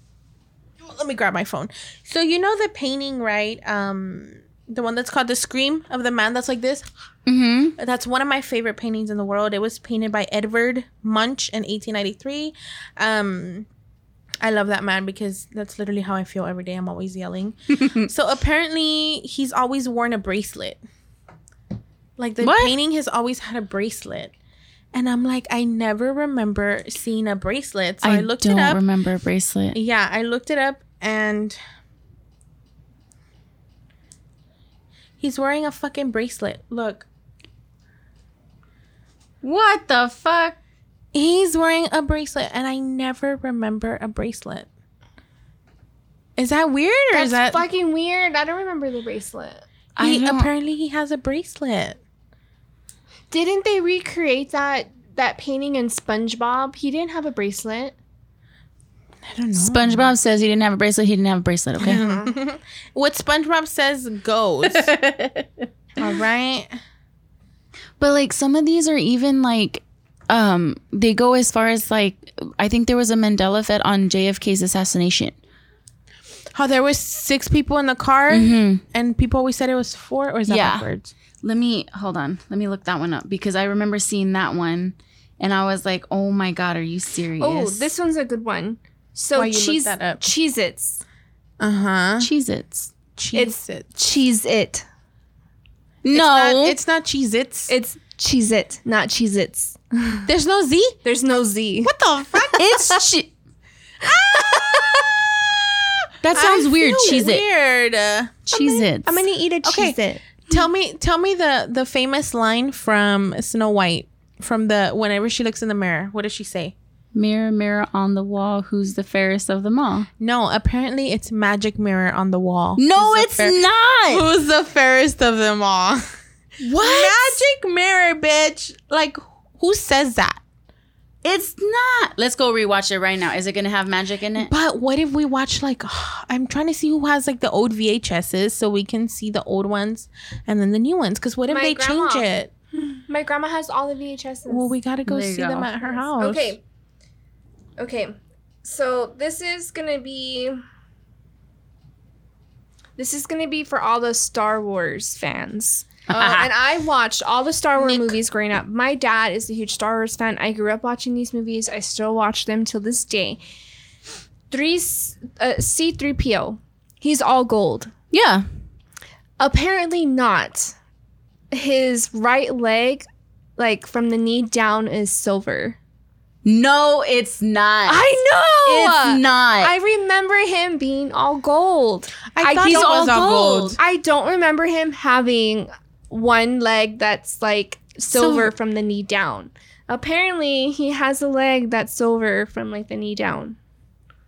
let me grab my phone. So you know the painting, right? Um, the one that's called the Scream of the man that's like this. Mm-hmm. That's one of my favorite paintings in the world. It was painted by Edvard Munch in 1893. Um, I love that man because that's literally how I feel every day. I'm always yelling. so apparently, he's always worn a bracelet. Like the What? painting has always had a bracelet. And I'm like, I never remember seeing a bracelet. So I, looked don't it up. remember a bracelet. Yeah, I looked it up and he's wearing a fucking bracelet. Look. What the fuck? He's wearing a bracelet and I never remember a bracelet. Is that weird or That's is that fucking weird. I don't remember the bracelet. He, don't- apparently he has a bracelet. Didn't they recreate that that painting in SpongeBob? He didn't have a bracelet. I don't know. SpongeBob says he didn't have a bracelet. He didn't have a bracelet. Okay. what SpongeBob says goes. All right. But like some of these are even like um they go as far as like I think there was a Mandela effect on JFK's assassination. How there was six people in the car and people always said it was four or is that Yeah. backwards? Let me hold on. Let me look that one up because I remember seeing that one and I was like, "Oh my god, are you serious?" Oh, this one's a good one. So Why you look cheese that up? Cheez Its. Uh-huh. Cheez-Its. Cheese it. Cheese It. No. It's not Cheez Its. It's Cheese It, not Cheez Its. There's no Z? There's no Z. What the fuck? it's che- ah! That sounds I weird. feel Cheez It. Weird. Cheez Its. I'm gonna eat a Okay. Cheez It. Tell me tell me the the famous line from Snow White from the whenever she looks in the mirror. What does she say? Mirror, mirror on the wall, who's the fairest of them all? No, apparently it's magic mirror on the wall. No, Who's it's fair- not. Who's the fairest of them all? What? Magic mirror, bitch. Like who says that? It's not. Let's go rewatch it right now. Is it gonna have magic in it? But what if we watch like I'm trying to see who has like the old VHSs so we can see the old ones and then the new ones. Because what if My they grandma. change it? My grandma has all the VHSs. Well, we gotta go There see go. them at her house. Okay. Okay. So this is gonna be. This is gonna be for all the Star Wars fans. Uh, and I watched all the Star Wars movies growing up. My dad is a huge Star Wars fan. I grew up watching these movies. I still watch them till this day. Three uh, C three PO. He's all gold. Yeah. Apparently not. His right leg, like from the knee down, is silver. No, it's not. I know. It's not. I remember him being all gold. I thought he's was all gold. I don't remember him having one leg that's like silver from the knee down. Apparently, he has a leg that's silver from like the knee down.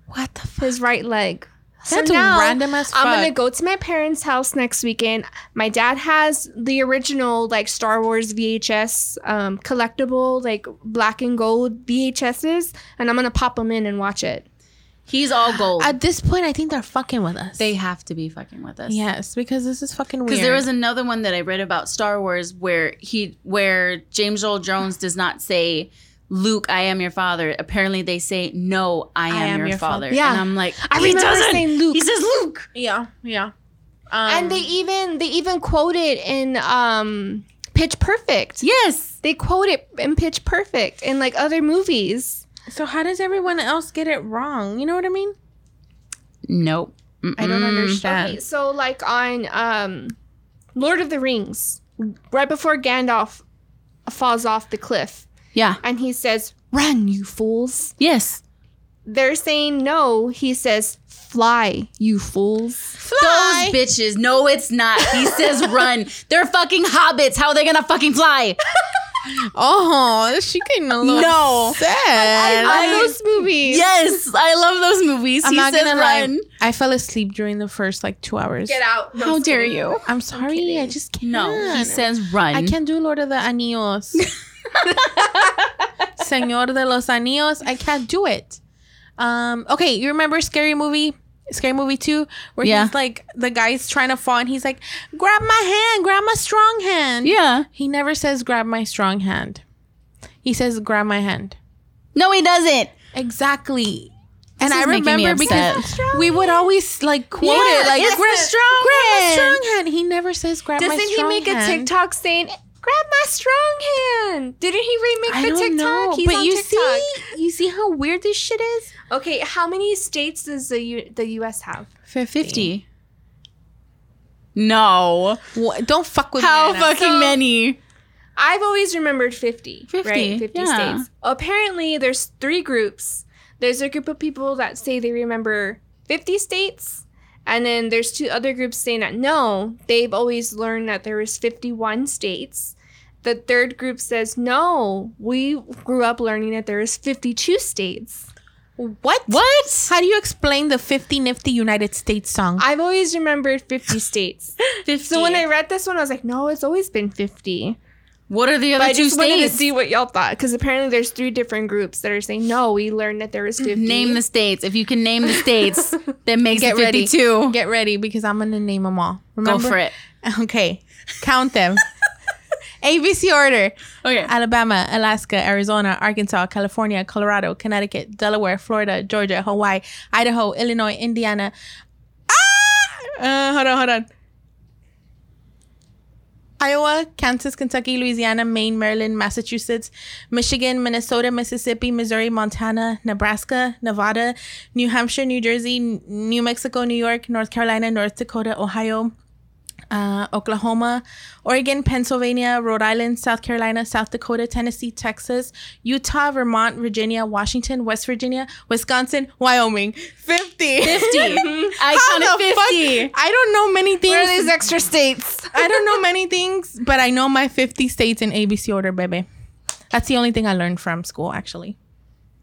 What the fuck? His right leg. That's random as fuck. I'm gonna go to my parents' house next weekend. My dad has the original like Star Wars VHS um, collectible like black and gold VHSs, and I'm gonna pop them in and watch it. He's all gold. At this point, I think they're fucking with us. they have to be fucking with us. yes, because this is fucking weird. Because there was another one that I read about Star Wars where he where James Earl Jones does not say Luke, I am your father. Apparently they say no, I am, your, father. Yeah. And I'm like, I he remember doesn't. saying Luke. He says Luke. yeah, yeah. Um, and they even they even quote it in um Pitch Perfect. Yes. They quote it in Pitch Perfect in like other movies. So how does everyone else get it wrong? You know what I mean? Nope. I don't understand. Okay, so like on um Lord of the Rings, right before Gandalf falls off the cliff Yeah. and he says, "Run, you fools." Yes. They're saying no, he says, "Fly, you fools." Fly. Those bitches. No, it's not. He says run. They're fucking hobbits. How are they gonna fucking fly? oh, she getting a little No. sad. I I- love those movies. yes, I love those movies. I'm he not says gonna run. lie. I fell asleep during the first like two hours. Get out. No, How dare you? I'm sorry, I just can't. No, he says run. I can't do Lord of the Anillos. Señor de los Anillos. I can't do it. Um. Okay, you remember Scary Movie? Scary Movie 2, where Yeah. he's like, the guy's trying to fall and he's like, grab my hand, grab my strong hand. Yeah. He never says, grab my strong hand. He says, "Grab my hand." No, he doesn't. Exactly. And I is making me remember because we would always like quote Yeah, it like it's grab, the strong grab my hand." strong hand. He never says grab my strong hand. Doesn't he strong make a. TikTok saying, grab my strong hand? Didn't he remake I the don't TikTok? know, He's but on you TikTok. see, you see how weird this shit is. Okay, how many states does the U- the U.S. have? For 50. No. What? Don't fuck with How me. Anna. fucking So- many? I've always remembered 50. 50, right? 50 yeah. states. Apparently, there's three groups. There's a group of people that say they remember 50 states. And then there's two other groups saying that no, they've always learned that there was 51 states. The third group says no, we grew up learning that there was 52 states. What? What? How do you explain the 50 Nifty United States song? I've always remembered 50 states. 50. So when I read this one, I was like, no, it's always been 50. What are the other But I two just wanted to see what y'all thought because apparently there's three different groups that are saying no. We learned that there was fifty. Name the states. If you can name the states, then make Get it ready. 52. Get ready because I'm gonna name them all. Go for it. Okay, count them. ABC order: Okay. Alabama, Alaska, Arizona, Arkansas, California, Colorado, Connecticut, Delaware, Florida, Georgia, Hawaii, Idaho, Illinois, Indiana. Ah! Uh, hold on, hold on. Iowa, Kansas, Kentucky, Louisiana, Maine, Maryland, Massachusetts, Michigan, Minnesota, Mississippi, Missouri, Montana, Nebraska, Nevada, New Hampshire, New Jersey, New Mexico, New York, North Carolina, North Dakota, Ohio, uh, Oklahoma, Oregon, Pennsylvania, Rhode Island, South Carolina, South Dakota, Tennessee, Texas, Utah, Vermont, Virginia, Washington, West Virginia, Wisconsin, Wyoming. 50. 50. I How counted the fuck? I don't know many things. Where are these extra states? I don't know many things, but I know my 50 states in ABC order, baby. That's the only thing I learned from school, actually.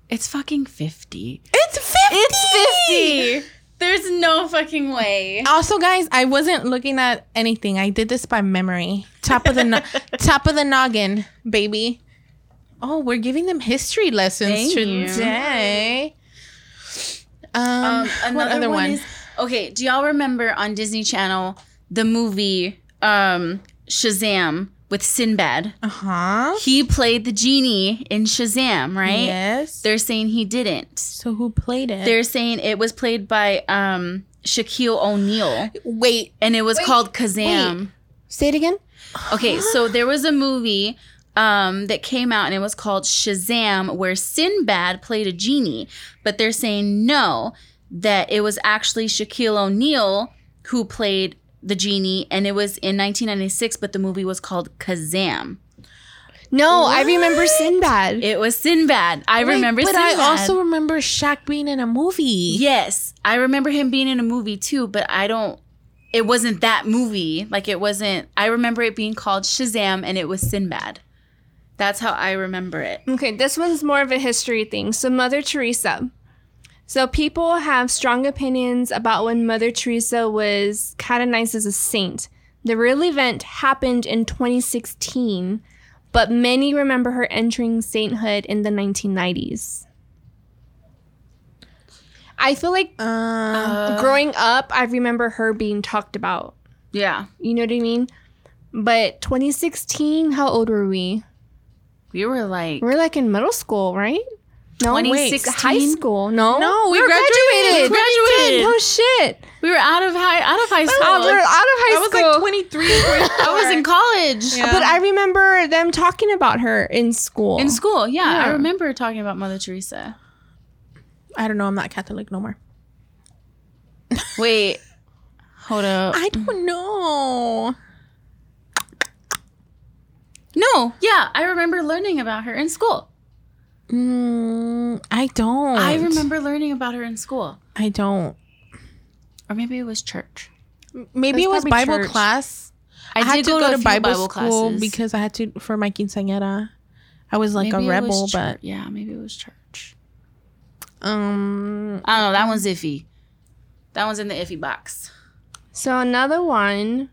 It's fucking 50. It's 50! It's 50. There's no fucking way. Also, guys, I wasn't looking at anything. I did this by memory. Top of the no- top of the noggin, baby. Oh, we're giving them history lessons Thank today. Um, Um, another other one, one? is okay. Do y'all remember on Disney Channel the movie um, Shazam with Sinbad? Uh huh. He played the genie in Shazam, right? Yes. They're saying he didn't. so who played it? They're saying it was played by um, Shaquille O'Neal, Wait. and it was called Kazam. Say it again. Okay, so there was a movie um, that came out and it was called Shazam, where Sinbad played a genie, but they're saying no, that it was actually Shaquille O'Neal who played the genie, and it was in 1996, but the movie was called Kazam. No, I remember Sinbad. It was Sinbad. I Wait, remember but Sinbad. I also remember Shaq being in a movie. Yes, I remember him being in a movie too, but I don't. It wasn't that movie. Like it wasn't. I remember it being called Shazam, and it was Sinbad. That's how I remember it. Okay, this one's more of a history thing. So, Mother Teresa. So, people have strong opinions about when Mother Teresa was canonized as a saint. The real event happened in 2016, but many remember her entering sainthood in the 1990s. I feel like Uh, growing up, I remember her being talked about. Yeah, You know what I mean? But 2016, how old were we? we were like We're like in middle school, right? No, wait, 2016? high school. No, No, we We're graduated. We graduated. Oh shit! we were out of high out of high school. Oh, we're out of high I was like 23. I was in college. Yeah. but I remember them talking about her in school. In school, yeah, I remember talking about Mother Teresa. I don't know. I'm not Catholic no more. Wait, hold up. I don't know. No, yeah, I remember learning about her in school. Mm, I don't. I remember learning about her in school, I don't. or maybe it was church. Maybe That's it was Bible church. class. I, I, had did to go, go, to, to Bible, Bible, school classes because I had to for my quinceañera. I was like Maybe a rebel, chur- but yeah, maybe it was church. um, I don't know. That one's iffy. That one's in the iffy box. So another one.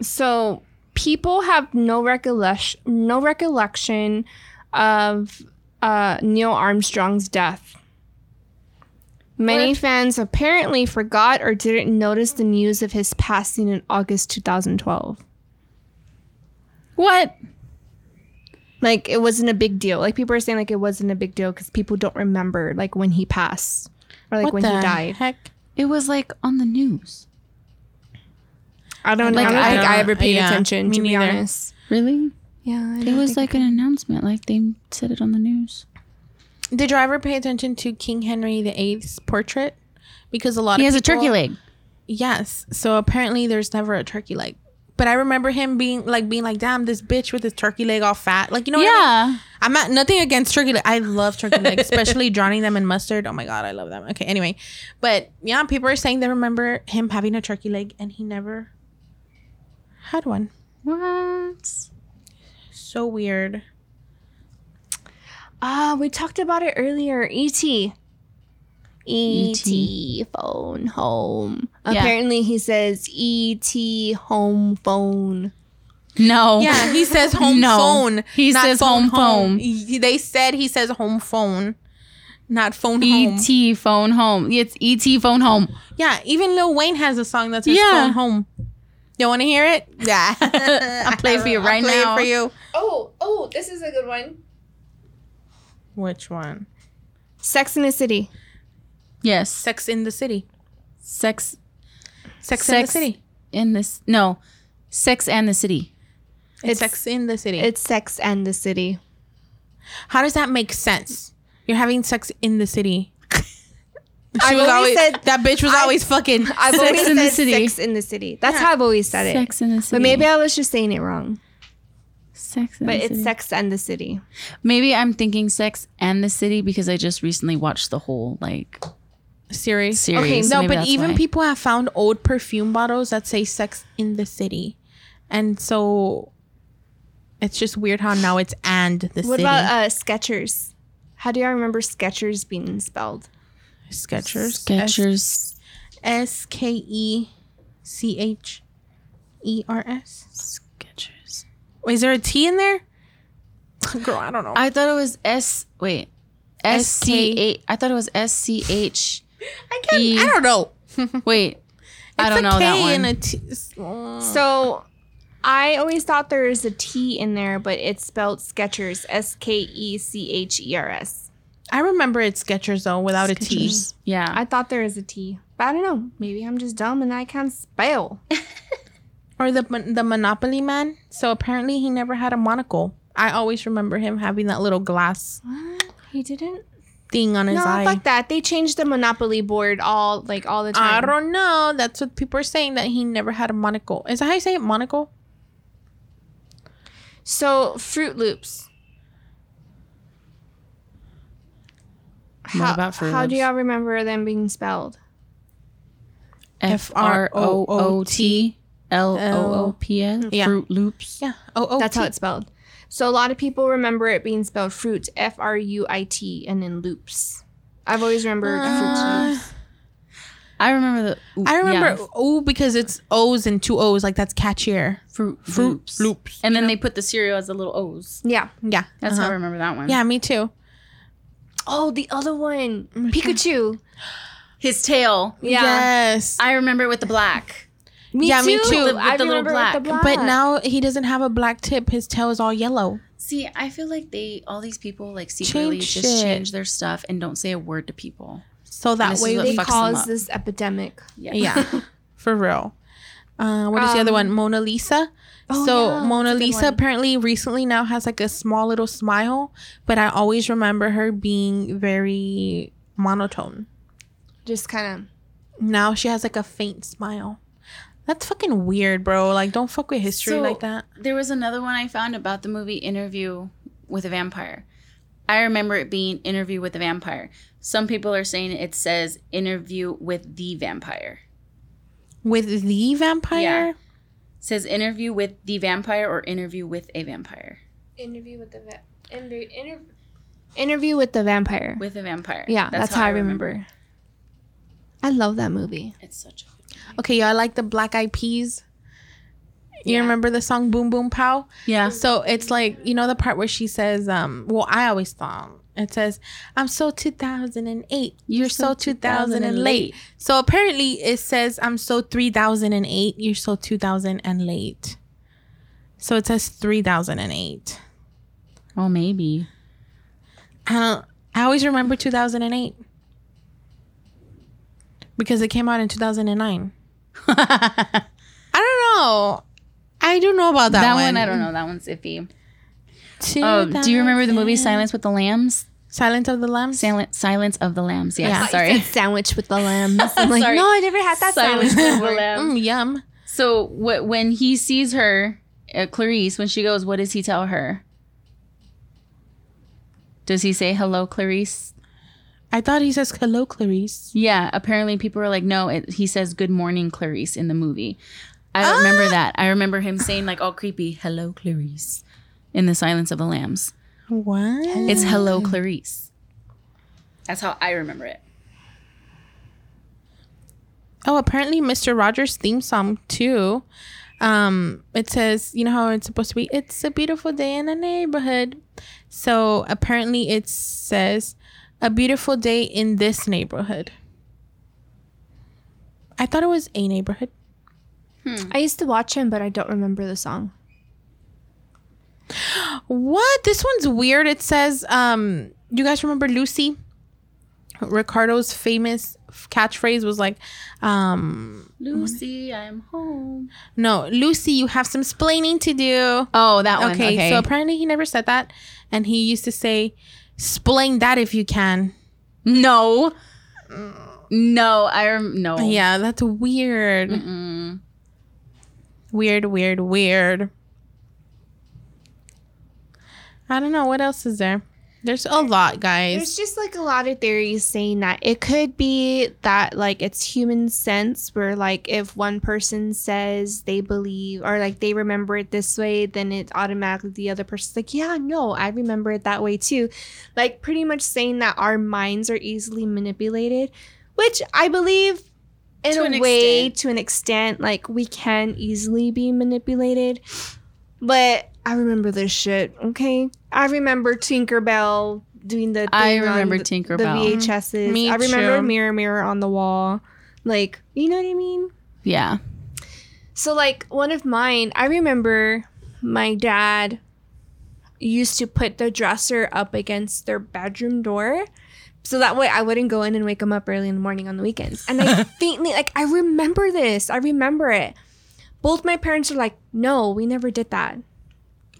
So people have no recollection, no recollection of uh, Neil Armstrong's death. Many fans apparently forgot or didn't notice the news of his passing in August 2012. What? Like it wasn't a big deal. Like people are saying like it wasn't a big deal because people don't remember like when he passed or like what when he died. heck? It was like on the news. I don't Like, I don't I think I ever paid yeah, attention me to be neither. honest. Really? Yeah, I It was think like an announcement. Like they said it on the news. Did you ever pay attention to King Henry VIII's portrait? Because a lot He of he has a turkey leg. Yes. So apparently there's never a turkey leg. But I remember him being like being like, damn, this bitch with his turkey leg all fat. Like, you know what I mean? Yeah. I'm not nothing against turkey leg. I love turkey legs, especially drowning them in mustard. Oh my god, I love them. Okay, anyway. But yeah, people are saying they remember him having a turkey leg and he never had one. What? So weird. Ah, we talked about it earlier. E E.T. E.T. phone home. Yeah. Apparently he says E.T. home phone. No. Yeah, he says home No. phone. He not says home phone. He- They said he says home phone, not phone home. ET phone home. It's ET phone home. Yeah, even Lil Wayne has a song that says Yeah. phone home. You want to hear it? Yeah. I'll play it for you I'll right play now. it for you. Oh, oh, this is a good one. Which one? Sex in the City. Yes. Sex in the City. Sex Sex, in the Sex- City. in this. No. Sex and the City. It's, It's- Sex in the City. It's Sex and the City. How does that make sense? You're having sex in the city. She I've was always always said- that bitch was I- always fucking. I've Sex always in the said City. Sex in the City. That's Yeah. how I've always said it. Sex in the City. But maybe I was just saying it wrong. Sex in But the it's City. Sex and the City. Maybe I'm thinking Sex and the City because I just recently watched the whole like Series. series. Okay, so no, maybe but that's even why. people have found old perfume bottles that say "Sex in the City," and so it's just weird how now it's "and the What city." What about uh, Skechers? How do y'all remember Skechers being spelled? Skechers. Skechers. S K E C H E R S. Skechers. Is there a T in there? Girl, I don't know. I thought it was S. Wait. S C. A. I thought it was S C H. I can't. E- I don't know. Wait. I don't know that one. and a T. Uh. So I always thought there was a T in there, but it's spelled Skechers. S K E C H E R S. I remember it's Skechers though, without a T. Yeah. I thought there was a T, but I don't know. Maybe I'm just dumb and I can't spell. Or the the Monopoly man. So apparently he never had a monocle. I always remember him having that little glass What? He didn't. thing on his No, eye. fuck that. They changed the Monopoly board all like all the time. I don't know. That's what people are saying that he never had a monocle. Is that how you say it? Monocle? So Fruit Loops. How, about Fruit how do y'all remember them being spelled? F R O O T L O O P S. Yeah. Fruit Loops. Yeah. Oh, oh. That's how it's spelled. So a lot of people remember it being spelled fruit, F R U I T, and then loops. I've always remembered Uh, fruit loops. I remember the. I remember yeah, oh because it's O's and two O's. Like that's catchier. fruit Fruit loops. loops. And then they put the cereal as the little O's. Yeah. Yeah. That's how I uh-huh. remember that one. Yeah, me too. Oh, the other one, Pikachu. His tail. Yeah. Yes. I remember it with the black. Me Yeah, too. me too. With the- I the little remember with the black. black. but now he doesn't have a black tip. His tail is all yellow. See, I feel like they all these people like secretly Change just shit. change their stuff and don't say a word to people. So that way is what we they cause this epidemic. Yeah, yeah. for real. Uh, what is the other Um, one? Mona Lisa. Oh, so yeah, Mona that's a good Lisa one. apparently recently now has like a small little smile, but I always remember her being very monotone. Just kind of. Now she has like a faint smile. That's fucking weird, bro. Like, don't fuck with history So- like that. There was another one I found about the movie Interview with a Vampire. I remember it being Interview with a Vampire. Some people are saying it says Interview with the Vampire. With the vampire. Yeah. Says Interview with the Vampire or Interview with a Vampire. interview with the va- inter- inter- interview with the vampire. With a vampire. yeah, that's, how, I remember. I love that movie. It's such a good Okay, yeah, I like the Black Eyed Peas. You Yeah. remember the song Boom Boom Pow? Yeah. So it's like, you know, the part where she says, um, well, I always thought it says, I'm so 2008. You're so 2000 and late. So apparently it says, I'm so 3008. You're so 2000 and late. So it says 3008. Oh, maybe. I don't. I always remember 2008 because it came out in 2009. I don't know. I don't know about that, That, one. one, I don't know. That one's iffy. Oh, do you remember the movie Silence with the Lambs? Silence of the Lambs? Silence, Silence of the Lambs. Yes. Yeah. Sorry. sandwich with the lambs. I'm like, no, I never had that Silence sandwich. of the Lambs. Mm, yum. So wh- when he sees her, uh, Clarice, when she goes, what does he tell her? Does he say hello, Clarice? I thought he says hello, Clarice. Yeah. Apparently, people are like, no. It, he says good morning, Clarice, in the movie. I don't remember that. I remember him saying like all creepy, hello, Clarice, in the Silence of the Lambs. What? It's hello, Clarice. That's how I remember it. Oh, apparently Mr. Rogers' theme song too. Um, it says, you know how it's supposed to be. It's a beautiful day in the neighborhood. So apparently it says, a beautiful day in this neighborhood. I thought it was a neighborhood. I used to watch him, but I don't remember the song. What? This one's weird. It says, um, you guys remember Lucy? Ricardo's famous catchphrase was like, um, Lucy, I'm home. no, Lucy, you have some splaining to do. Oh, that one. Okay, Okay. so apparently he never said that, and he used to say, "Splain that if you can." no. No, I rem- no. Yeah, that's weird. Mm-mm. Weird, weird, weird. I don't know what else is there. There's a lot, guys. There's just like a lot of theories saying that it could be that like it's human sense where like if one person says they believe or like they remember it this way, then it automatically the other person's like, yeah, no, I remember it that way too. Like pretty much saying that our minds are easily manipulated, which I believe in To a way extent. to an extent like we can easily be manipulated. But I remember this shit, okay? I remember Tinkerbell doing the I thing on remember the- Tinkerbell. The VHSs. Me I remember too. Mirror Mirror on the Wall. Like, you know what I mean? Yeah. So like one of mine, I remember my dad used to put the dresser up against their bedroom door. So that way I wouldn't go in and wake him up early in the morning on the weekends. And I faintly like I remember this. I remember it. Both my parents are like, "No, we never did that."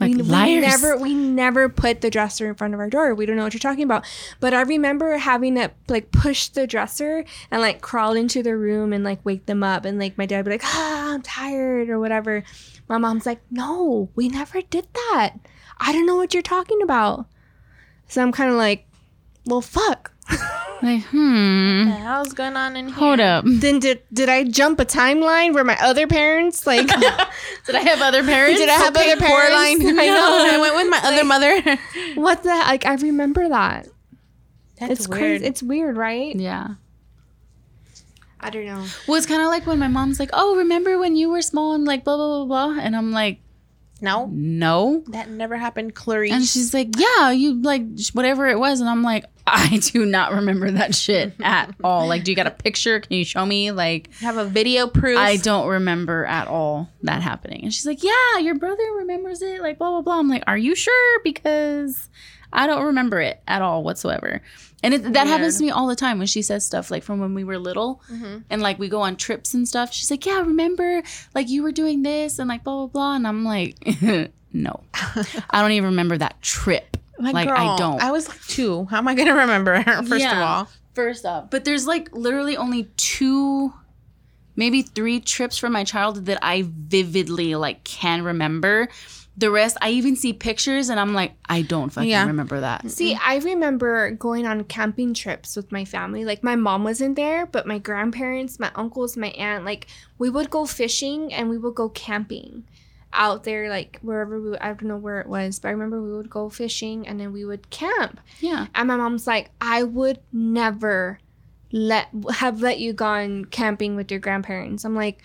Like we, liars. we never we never put the dresser in front of our door. We don't know what you're talking about. But I remember having to like push the dresser and like crawl into the room and like wake them up and like my dad would be like, ah, I'm tired or whatever. My mom's like, No, we never did that. I don't know what you're talking about. So I'm kind of like, well, fuck. Like, hmm. What the hell's going on in here? Hold up. Then did did I jump a timeline where my other parents like Did I have other parents? did I have other parents? I know. I went with my other mother. What the like? I remember that. That's it's crazy. It's weird, right? Yeah. I don't know. Well, it's kind of like when my mom's like, "Oh, remember when you were small and like blah blah blah blah," and I'm like, no, "No," that never happened, Clarice. and she's like, "Yeah, you like whatever it was," and I'm like, "I do not remember that shit at all. Like, do you got a picture? Can you show me? Like, have a video proof. I don't remember at all that happening." And she's like, "Yeah, your brother remembers it. Like, blah blah blah." I'm like, "Are you sure?" Because I don't remember it at all whatsoever. And it, that happens to me all the time when she says stuff like from when we were little mm-hmm. and like we go on trips and stuff. She's like, Yeah, remember like you were doing this and like blah blah blah. And I'm like, No. I don't even remember that trip. My like girl, I don't. I was like two. How am I gonna remember? First of all, First off. But there's like literally only two maybe three trips from my childhood that I vividly like can remember. The rest I even see pictures and I'm like, I don't fucking Yeah. remember that. See, I remember going on camping trips with my family. Like my mom wasn't there, but my grandparents, my uncles, my aunt, like we would go fishing and we would go camping out there, like wherever we. I don't know where it was, but I remember we would go fishing and then we would camp. Yeah. And my mom's like, I would never let have let you gone camping with your grandparents. I'm like,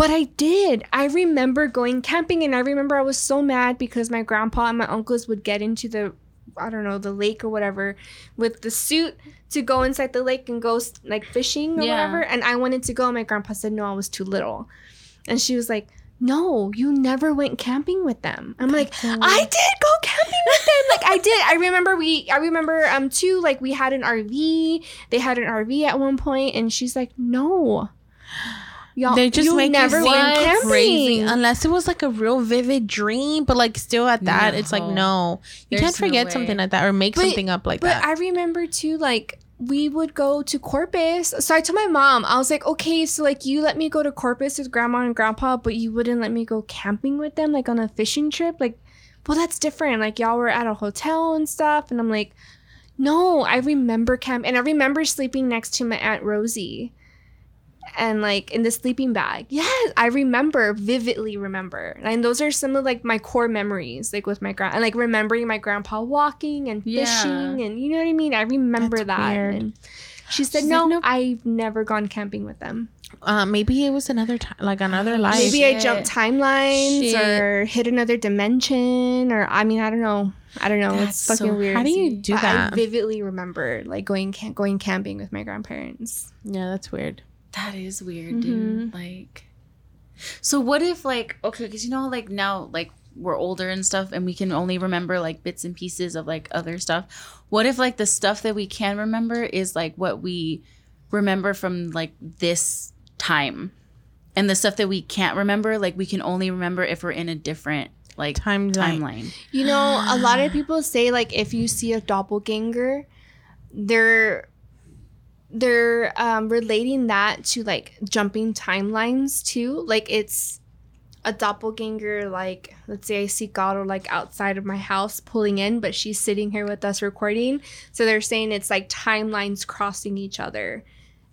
but I did. I remember going camping and I remember I was so mad because my grandpa and my uncles would get into the I don't know, the lake or whatever with the suit to go inside the lake and go like fishing or Yeah. whatever. And I wanted to go. and My grandpa said no, I was too little. And she was like, no, you never went camping with them. I'm like, I did go camping with them. Like I did. I remember we I remember um too, like we had an RV. They had an RV at one point and she's like, No. Y'all They just you make never you seem crazy unless it was like a real vivid dream. But like still at that, it's like No. no, you There's can't forget no something like that or make But- something up like But that. But I remember too, like we would go to Corpus. So I told my mom, I was like, okay, so like you let me go to Corpus with grandma and grandpa, but you wouldn't let me go camping with them, like on a fishing trip. Like, well, that's different. Like y'all were at a hotel and stuff, and I'm like, no, I remember camp, and I remember sleeping next to my aunt Rosie. And like in the sleeping bag. Yes, I remember, vividly remember. And those are some of like my core memories, like with my grand and like remembering my grandpa walking and Yeah. fishing and you know what I mean? I remember That's that. And she said, No, like, "Nope." I've never gone camping with them. uh, maybe it was another time, like another life. Maybe I jumped timelines Shit. or hit another dimension or I mean, I don't know. I don't know. That's it's fucking so weird. How do you do that? I vividly remember like going going camping with my grandparents. yeah, that's weird. That is weird, Mm-hmm. dude. Like, so what if like okay, because you know like now like we're older and stuff, and we can only remember like bits and pieces of like other stuff. What if like the stuff that we can remember is like what we remember from like this time, and the stuff that we can't remember, like we can only remember if we're in a different like Timeline. timeline. You know, a lot of people say like if you see a doppelganger, they're they're um, relating that to like jumping timelines too. Like it's a doppelganger. Like let's say I see Gato like outside of my house pulling in, but she's sitting here with us recording. So they're saying it's like timelines crossing each other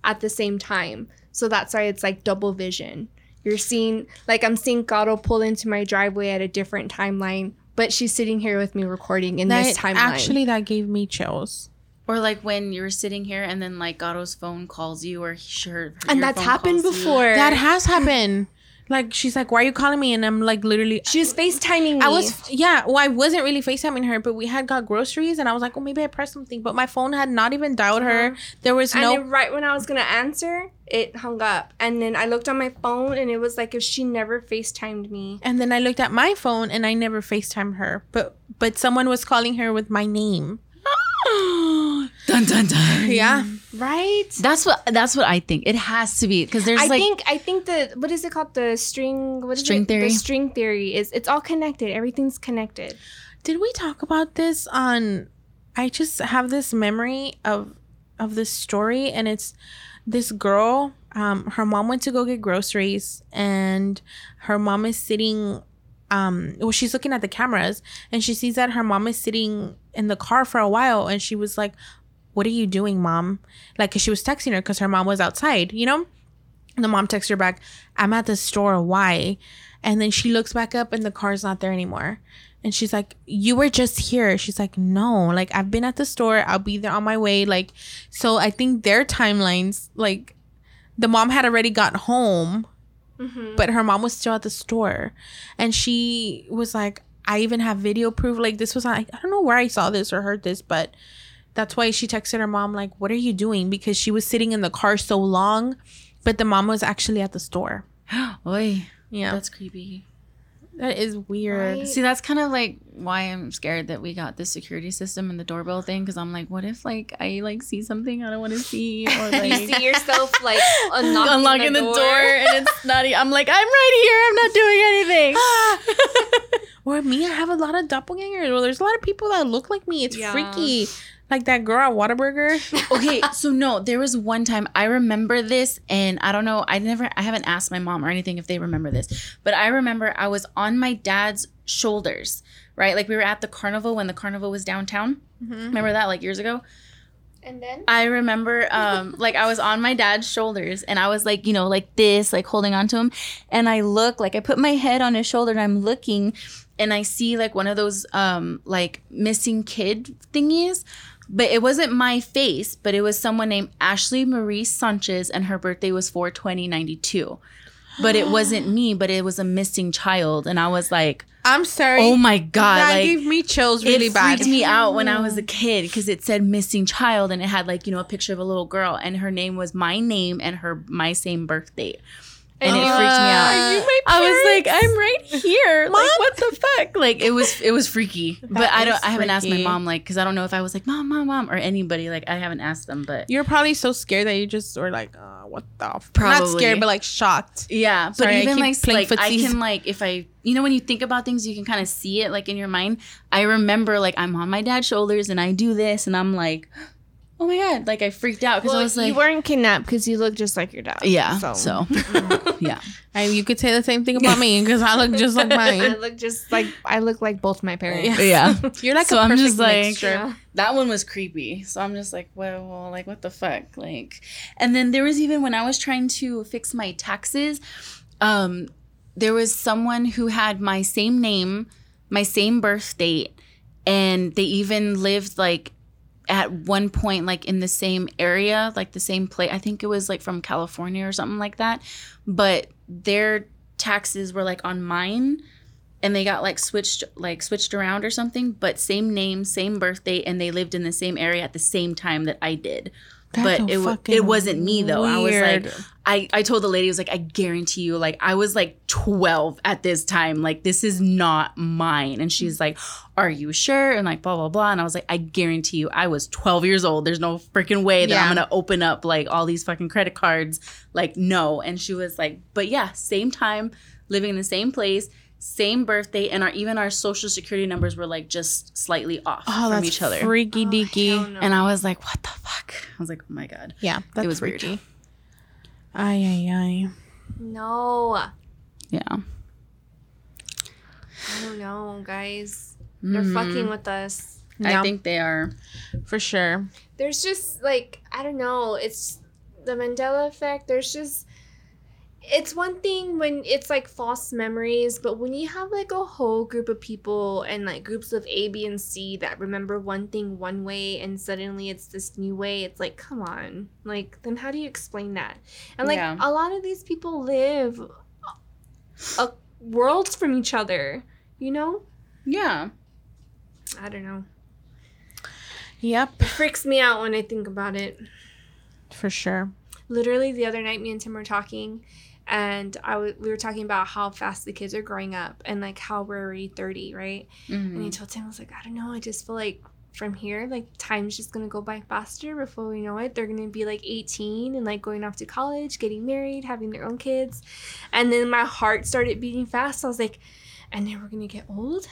at the same time. So that's why it's like double vision. You're seeing like I'm seeing Gato pull into my driveway at a different timeline, but she's sitting here with me recording in That this timeline. actually that gave me chills. Or like when you're sitting here and then like Gato's phone calls you, or he- her, and your that's phone happened calls you. before. That has happened. Like she's like, "Why are you calling me?" And I'm like, literally, she was FaceTiming me. I was yeah. Well, I wasn't really FaceTiming her, but we had got groceries, and I was like, "Oh, maybe I pressed something," but my phone had not even dialed her. Uh-huh. There was and no. then right when I was gonna answer, it hung up. And then I looked on my phone, and it was like if she never FaceTimed me. and then I looked at my phone, and I never FaceTimed her, but but someone was calling her with my name. dun dun dun. Yeah, Right. That's what that's what I think. It has to be because there's I like think I think the what is it called the string what is String it? theory? The string theory is it's all connected. Everything's connected. Did we talk about this on I just have this memory of of this story and it's this girl um her mom went to go get groceries and her mom is sitting um well she's looking at the cameras and she sees that her mom is sitting in the car for a while and she was like what are you doing mom like cuz she was texting her cuz her mom was outside you know and the mom texts her back i'm at the store why and then she looks back up and the car's not there anymore and she's like, You were just here. She's like, No, like I've been at the store. I'll be there on my way. Like, so I think their timelines, like, the mom had already got home, mm-hmm. but her mom was still at the store. And she was like, I even have video proof. Like, this was, I, I don't know where I saw this or heard this, but that's why she texted her mom, like, What are you doing? Because she was sitting in the car so long, but the mom was actually at the store. Oy, Yeah. that's creepy. that is weird. Right. See, that's kind of like why I'm scared that we got this security system and the doorbell thing because I'm like, what if like I like see something I don't want to see or like you like see yourself like unlocking, unlocking the, door. and it's not. I'm like, I'm right here. I'm not doing anything. Or me, I have a lot of doppelgangers. Well, there's a lot of people that look like me. It's Yeah. freaky. Like that girl at Whataburger. okay, so no, there was one time I remember this, and I don't know, I never, I haven't asked my mom or anything if they remember this, but I remember I was on my dad's shoulders, right? Like we were at the carnival when the carnival was downtown. Remember that, like years ago? And then I remember, um, like I was on my dad's shoulders, and I was like, you know, like this, like holding on to him, and I look, like I put my head on his shoulder, and I'm looking, and I see like one of those, um, like missing kid thingies but it wasn't my face, but it was someone named Ashley Marie Sanchez, and her birthday was 42092. But it wasn't me, but it was a missing child, and I was like, I'm sorry. "Oh my god!" that like, gave me chills really it bad. It freaked me out when I was a kid because it said missing child, and it had like you know a picture of a little girl, and her name was my name and her my same birthday. And it Uh, freaked me out. are you my I was like, I'm right here. Like, what the fuck? Like, it was it was freaky. but I don't. I haven't asked my mom like because I don't know if I was like mom, mom, mom, or anybody. Like, I haven't asked them. But You're probably so scared that you just were like, uh, what the? F-? Not scared, but like shocked. yeah, but Sorry, I even like like I can like if I you know when you think about things, you can kind of see it like in your mind. I remember like I'm on my dad's shoulders and I do this and I'm like, oh my god, like I freaked out because Well, I was like, you weren't kidnapped because you look just like your dad. yeah. So, So, yeah. I, you could say the same thing about me because I look just like mine I look just like I look like both my parents. Yeah. You're like So a I'm just like- mixture. Yeah. that one was creepy. So I'm just like, well, well, like what the fuck? Like and then there was even when I was trying to fix my taxes, um, there was someone who had my same name, my same birth date, and they even lived like at one point like in the same area, like the same place. I think it was like from California or something like that. But their taxes were like on mine and they got like switched like switched around or something but same name same birthday and they lived in the same area at the same time that i did That's but so it, it wasn't me though. I was like I, I told the lady i was like i guarantee you like i was like 12 at this time. Like this is not mine. And she's like are you sure? And like blah blah blah. And i was like i guarantee you i was 12 years old. There's no freaking way that Yeah. i'm gonna open up like all these fucking credit cards. Like no. And she was like but yeah same time living in the same place same birthday and our even our social security numbers were like just slightly off Oh, from that's each other freaky oh, deaky. Hell no. and i was like what the fuck i was like oh my god Yeah, that's was weird. freaky. Ay, ay, ay. no, yeah I don't know, guys. They're mm-hmm. fucking with us. i Yeah. think they are For sure. There's just like I don't know. It's the Mandela effect. There's just it's one thing when it's like false memories, but when you have like a whole group of people and like groups of A, B, and C that remember one thing one way and suddenly it's this new way, it's like, come on. Like, then how do you explain that? And like, Yeah. a lot of these people live a worlds from each other, you know? yeah I don't know. Yep, It freaks me out when I think about it. for sure. literally the other night me and tim were talking and I w- we were talking about how fast the kids are growing up and like how we're already 30 right? And he mm-hmm. told tim i was like i don't know i just feel like from here like time's just gonna go by faster before we know it. They're gonna be like 18 and like going off to college getting married having their own kids. And then my heart started beating fast. I was like and then we're gonna get old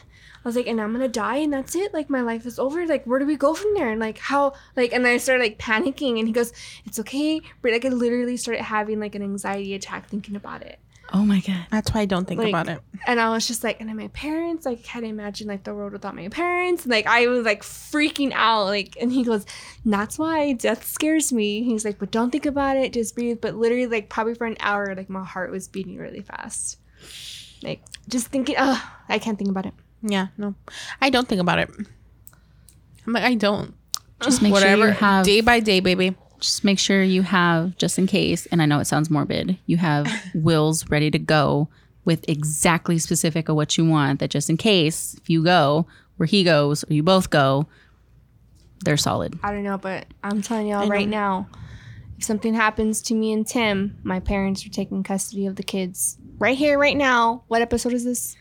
I was like, and I'm gonna die, and that's it. Like my life is over. Like where do we go from there? And like how? Like and then I started like panicking, and he goes, "It's okay." But like I literally started having like an anxiety attack thinking about it. oh my god That's why I don't think Like, about it. And I was just like, and then my parents, like, can't imagine like the world without my parents. Like I was like freaking out. Like, and he goes, that's why death scares me. He's like, but don't think about it, just breathe. But literally, like probably for an hour, like my heart was beating really fast. Like just thinking, oh, I can't think about it. Yeah, no, I don't think about it. I'm like, I don't. just make Whatever. sure you have day by day, baby. just make sure you have just in case and i know it sounds morbid you have wills ready to go with exactly specific of what you want that just in case if you go where he goes or you both go they're solid I don't know, but I'm telling y'all right now, if something happens to me and Tim, my parents are taking custody of the kids. Right here, right now. What episode is this?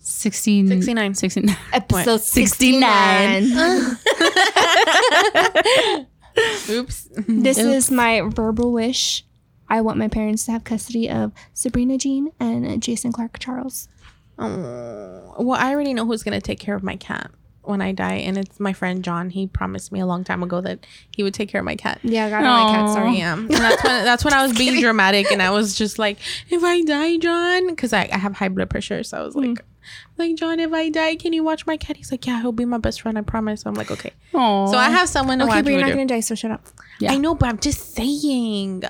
16 69. 69 Episode 69. 69. Oops. this is my verbal wish. I want my parents to have custody of Sabrina Jean and Jason Clark Charles. Oh, well, I already know who's gonna take care of my cat when I die, and it's my friend John. He promised me a long time ago that he would take care of my cat. Yeah, I got my cats. Sorry. Yeah, and that's when that's when I was being dramatic, and I was just like, "If I die, John," because I, I have high blood pressure, so I was like, mm. "Like John, if I die, can you watch my cat?" He's like, "Yeah, he'll be my best friend. I promise." I'm like, "Okay." So I have someone to Okay, watch but you're not there. gonna die, so shut up. Yeah. I know, but I'm just saying.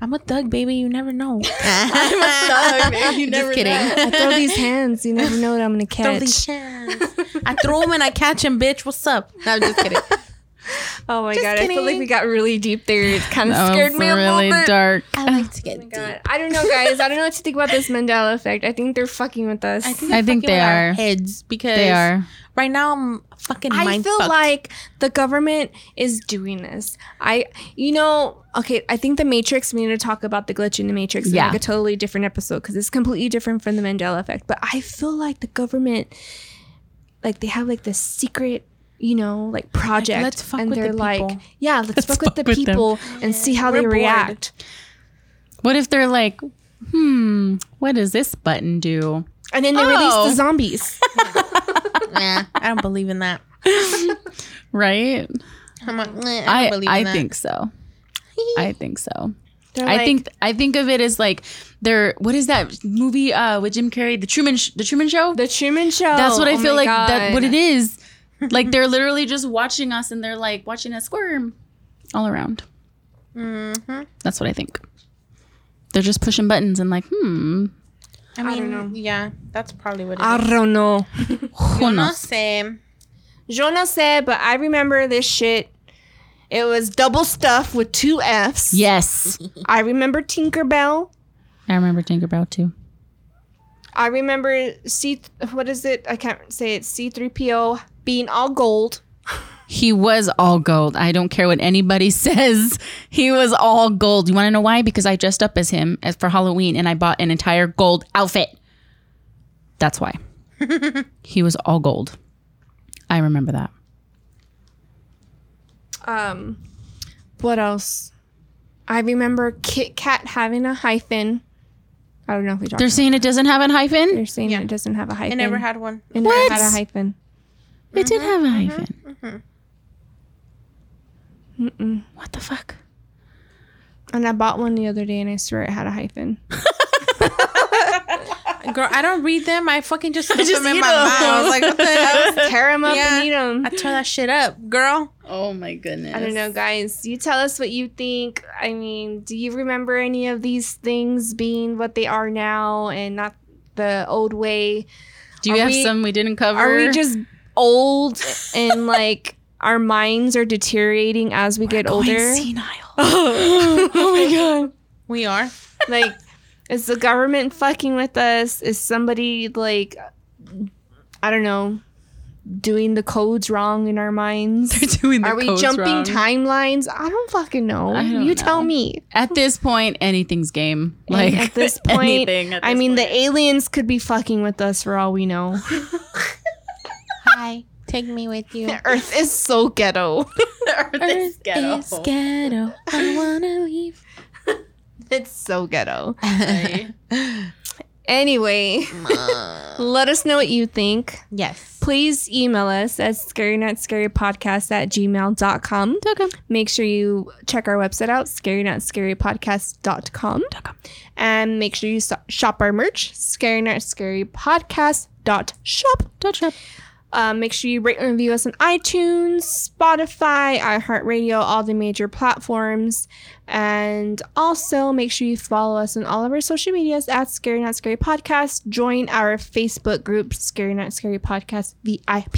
I'm a thug, baby. You never know. I'm a thug, man. You just kidding. I throw these hands. You never know what I'm gonna Throw these catch. hands. I throw them and I catch them, bitch. What's up? No, I'm just kidding. Oh my Just god, I feel like we got really deep there. It kind of that scared me a really little bit. dark I like to get oh God. I don't know, guys. I don't know what to think about this Mandela effect. I think they're fucking with us. I think, I they're think they with our are. heads because they are right now I'm fucking I mind feel fucked. like the government is doing this. I, you know, okay. I think the Matrix. We need to talk about the glitch in the Matrix. Yeah. like a totally different episode because it's completely different from the Mandela effect. But I feel like the government, like they have like this secret. You know, like project, let's fuck and with they're like, people. yeah, let's, fuck with the fuck with them. people and see how We're they bored. react. What if they're like, hmm, what does this button do? And then they Oh. release the zombies. Nah, I don't believe in that. Right? I'm like, "Nah, I I don't believe in I that. think so. I think so. They're I like- think I think of it as like they're what is that movie uh with Jim Carrey the Truman Sh- the Truman Show the Truman Show. that's what I Oh feel my like that what it is like they're literally just watching us and they're like watching us squirm all around Mhm. that's what I think they're just pushing buttons and like hmm I mean, don't know. Yeah, that's probably what it is. I don't know. who no knows. Yo no sé, but I remember this shit. It was double stuff with two F's. yes I remember Tinkerbell. I remember Tinkerbell too I remember C. What is it? I can't say it. C three PO being all gold. He was all gold. I don't care what anybody says. He was all gold. You want to know why? Because I dressed up as him as for Halloween and I bought an entire gold outfit. That's why. he was all gold. I remember that. Um, what else? I remember Kit Kat having a hyphen. I don't know if we talked. They're saying it doesn't have a hyphen. They're saying it doesn't have a hyphen. I never had one. It never What? had a hyphen. It did mm-hmm, have a mm-hmm, hyphen. Mm-hmm. What the fuck? And I bought one the other day, and I swear it had a hyphen. Girl, I don't read them. I fucking just put just them in eat my them. mouth. I was like, what the hell? Tear them up Yeah. and eat them. I tear that shit up, girl. Oh my goodness. I don't know, guys. You tell us what you think. I mean, do you remember any of these things being what they are now and not the old way? Do you Are have we- some we didn't cover? Are we just old and like our minds are deteriorating as we get older? senile? oh my god. We are. Like is the government fucking with us? Is somebody like I don't know doing the codes wrong in our minds? They're doing Are we jumping timelines? I don't fucking know. Don't you tell me. At this point, anything's game. And Like at this point, anything at I mean, point. the aliens could be fucking with us for all we know. Hi. Take me with you. The earth is so ghetto. the Earth is ghetto. It's ghetto. I wanna leave. it's so ghetto. Anyway, let us know what you think. Yes. Please email us at scarynotScaryPodcast at gmail.com. Make sure you check our website out, scarynotScaryPodcast.com. And make sure you so- shop our merch, scarynotScaryPodcast.shop. Shop. Um, make sure you rate and review us on iTunes, Spotify, iHeartRadio, all the major platforms. And also make sure you follow us on all of our social medias at Scary Not Scary Podcast. Join our Facebook group, Scary Not Scary Podcast VIP.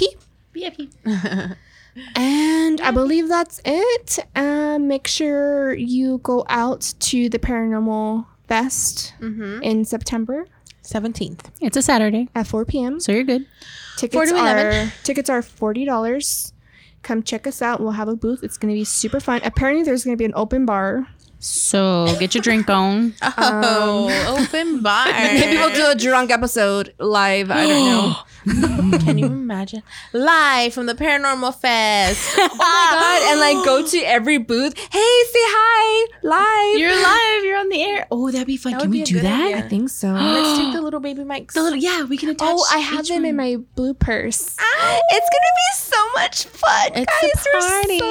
VIP. And I believe that's it. Um, make sure you go out to the Paranormal Fest in September 17th. It's a Saturday, at 4 p.m. so you're good. Tickets 4 to are 11. tickets are forty dollars. Come check us out. We'll have a booth. It's gonna be super fun. Apparently, there's gonna be an open bar. So get your drink on. Oh, um, open bar. Maybe we'll do a drunk episode live. I don't know. Can you imagine? Live from the Paranormal Fest. oh my god! And like go to every booth. Hey, say hi live. You're live. You're on the air. Oh, that'd be fun. That Can we do that? idea. I think so. Let's take the little baby mics. The little, yeah, we can attach. Oh, I have each them in my blue purse. Ah, It's gonna be so much fun, It's a guys. We're so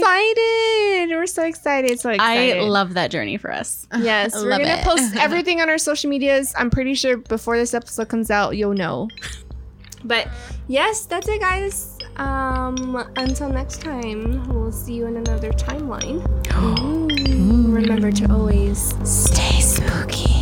excited. We're so excited. So excited. I love that journey for us. Yes, we're love gonna it. post everything on our social medias. I'm pretty sure before this episode comes out, you'll know. But yes, that's it, guys. Um, until next time, we'll see you in another timeline. Remember to always stay spooky.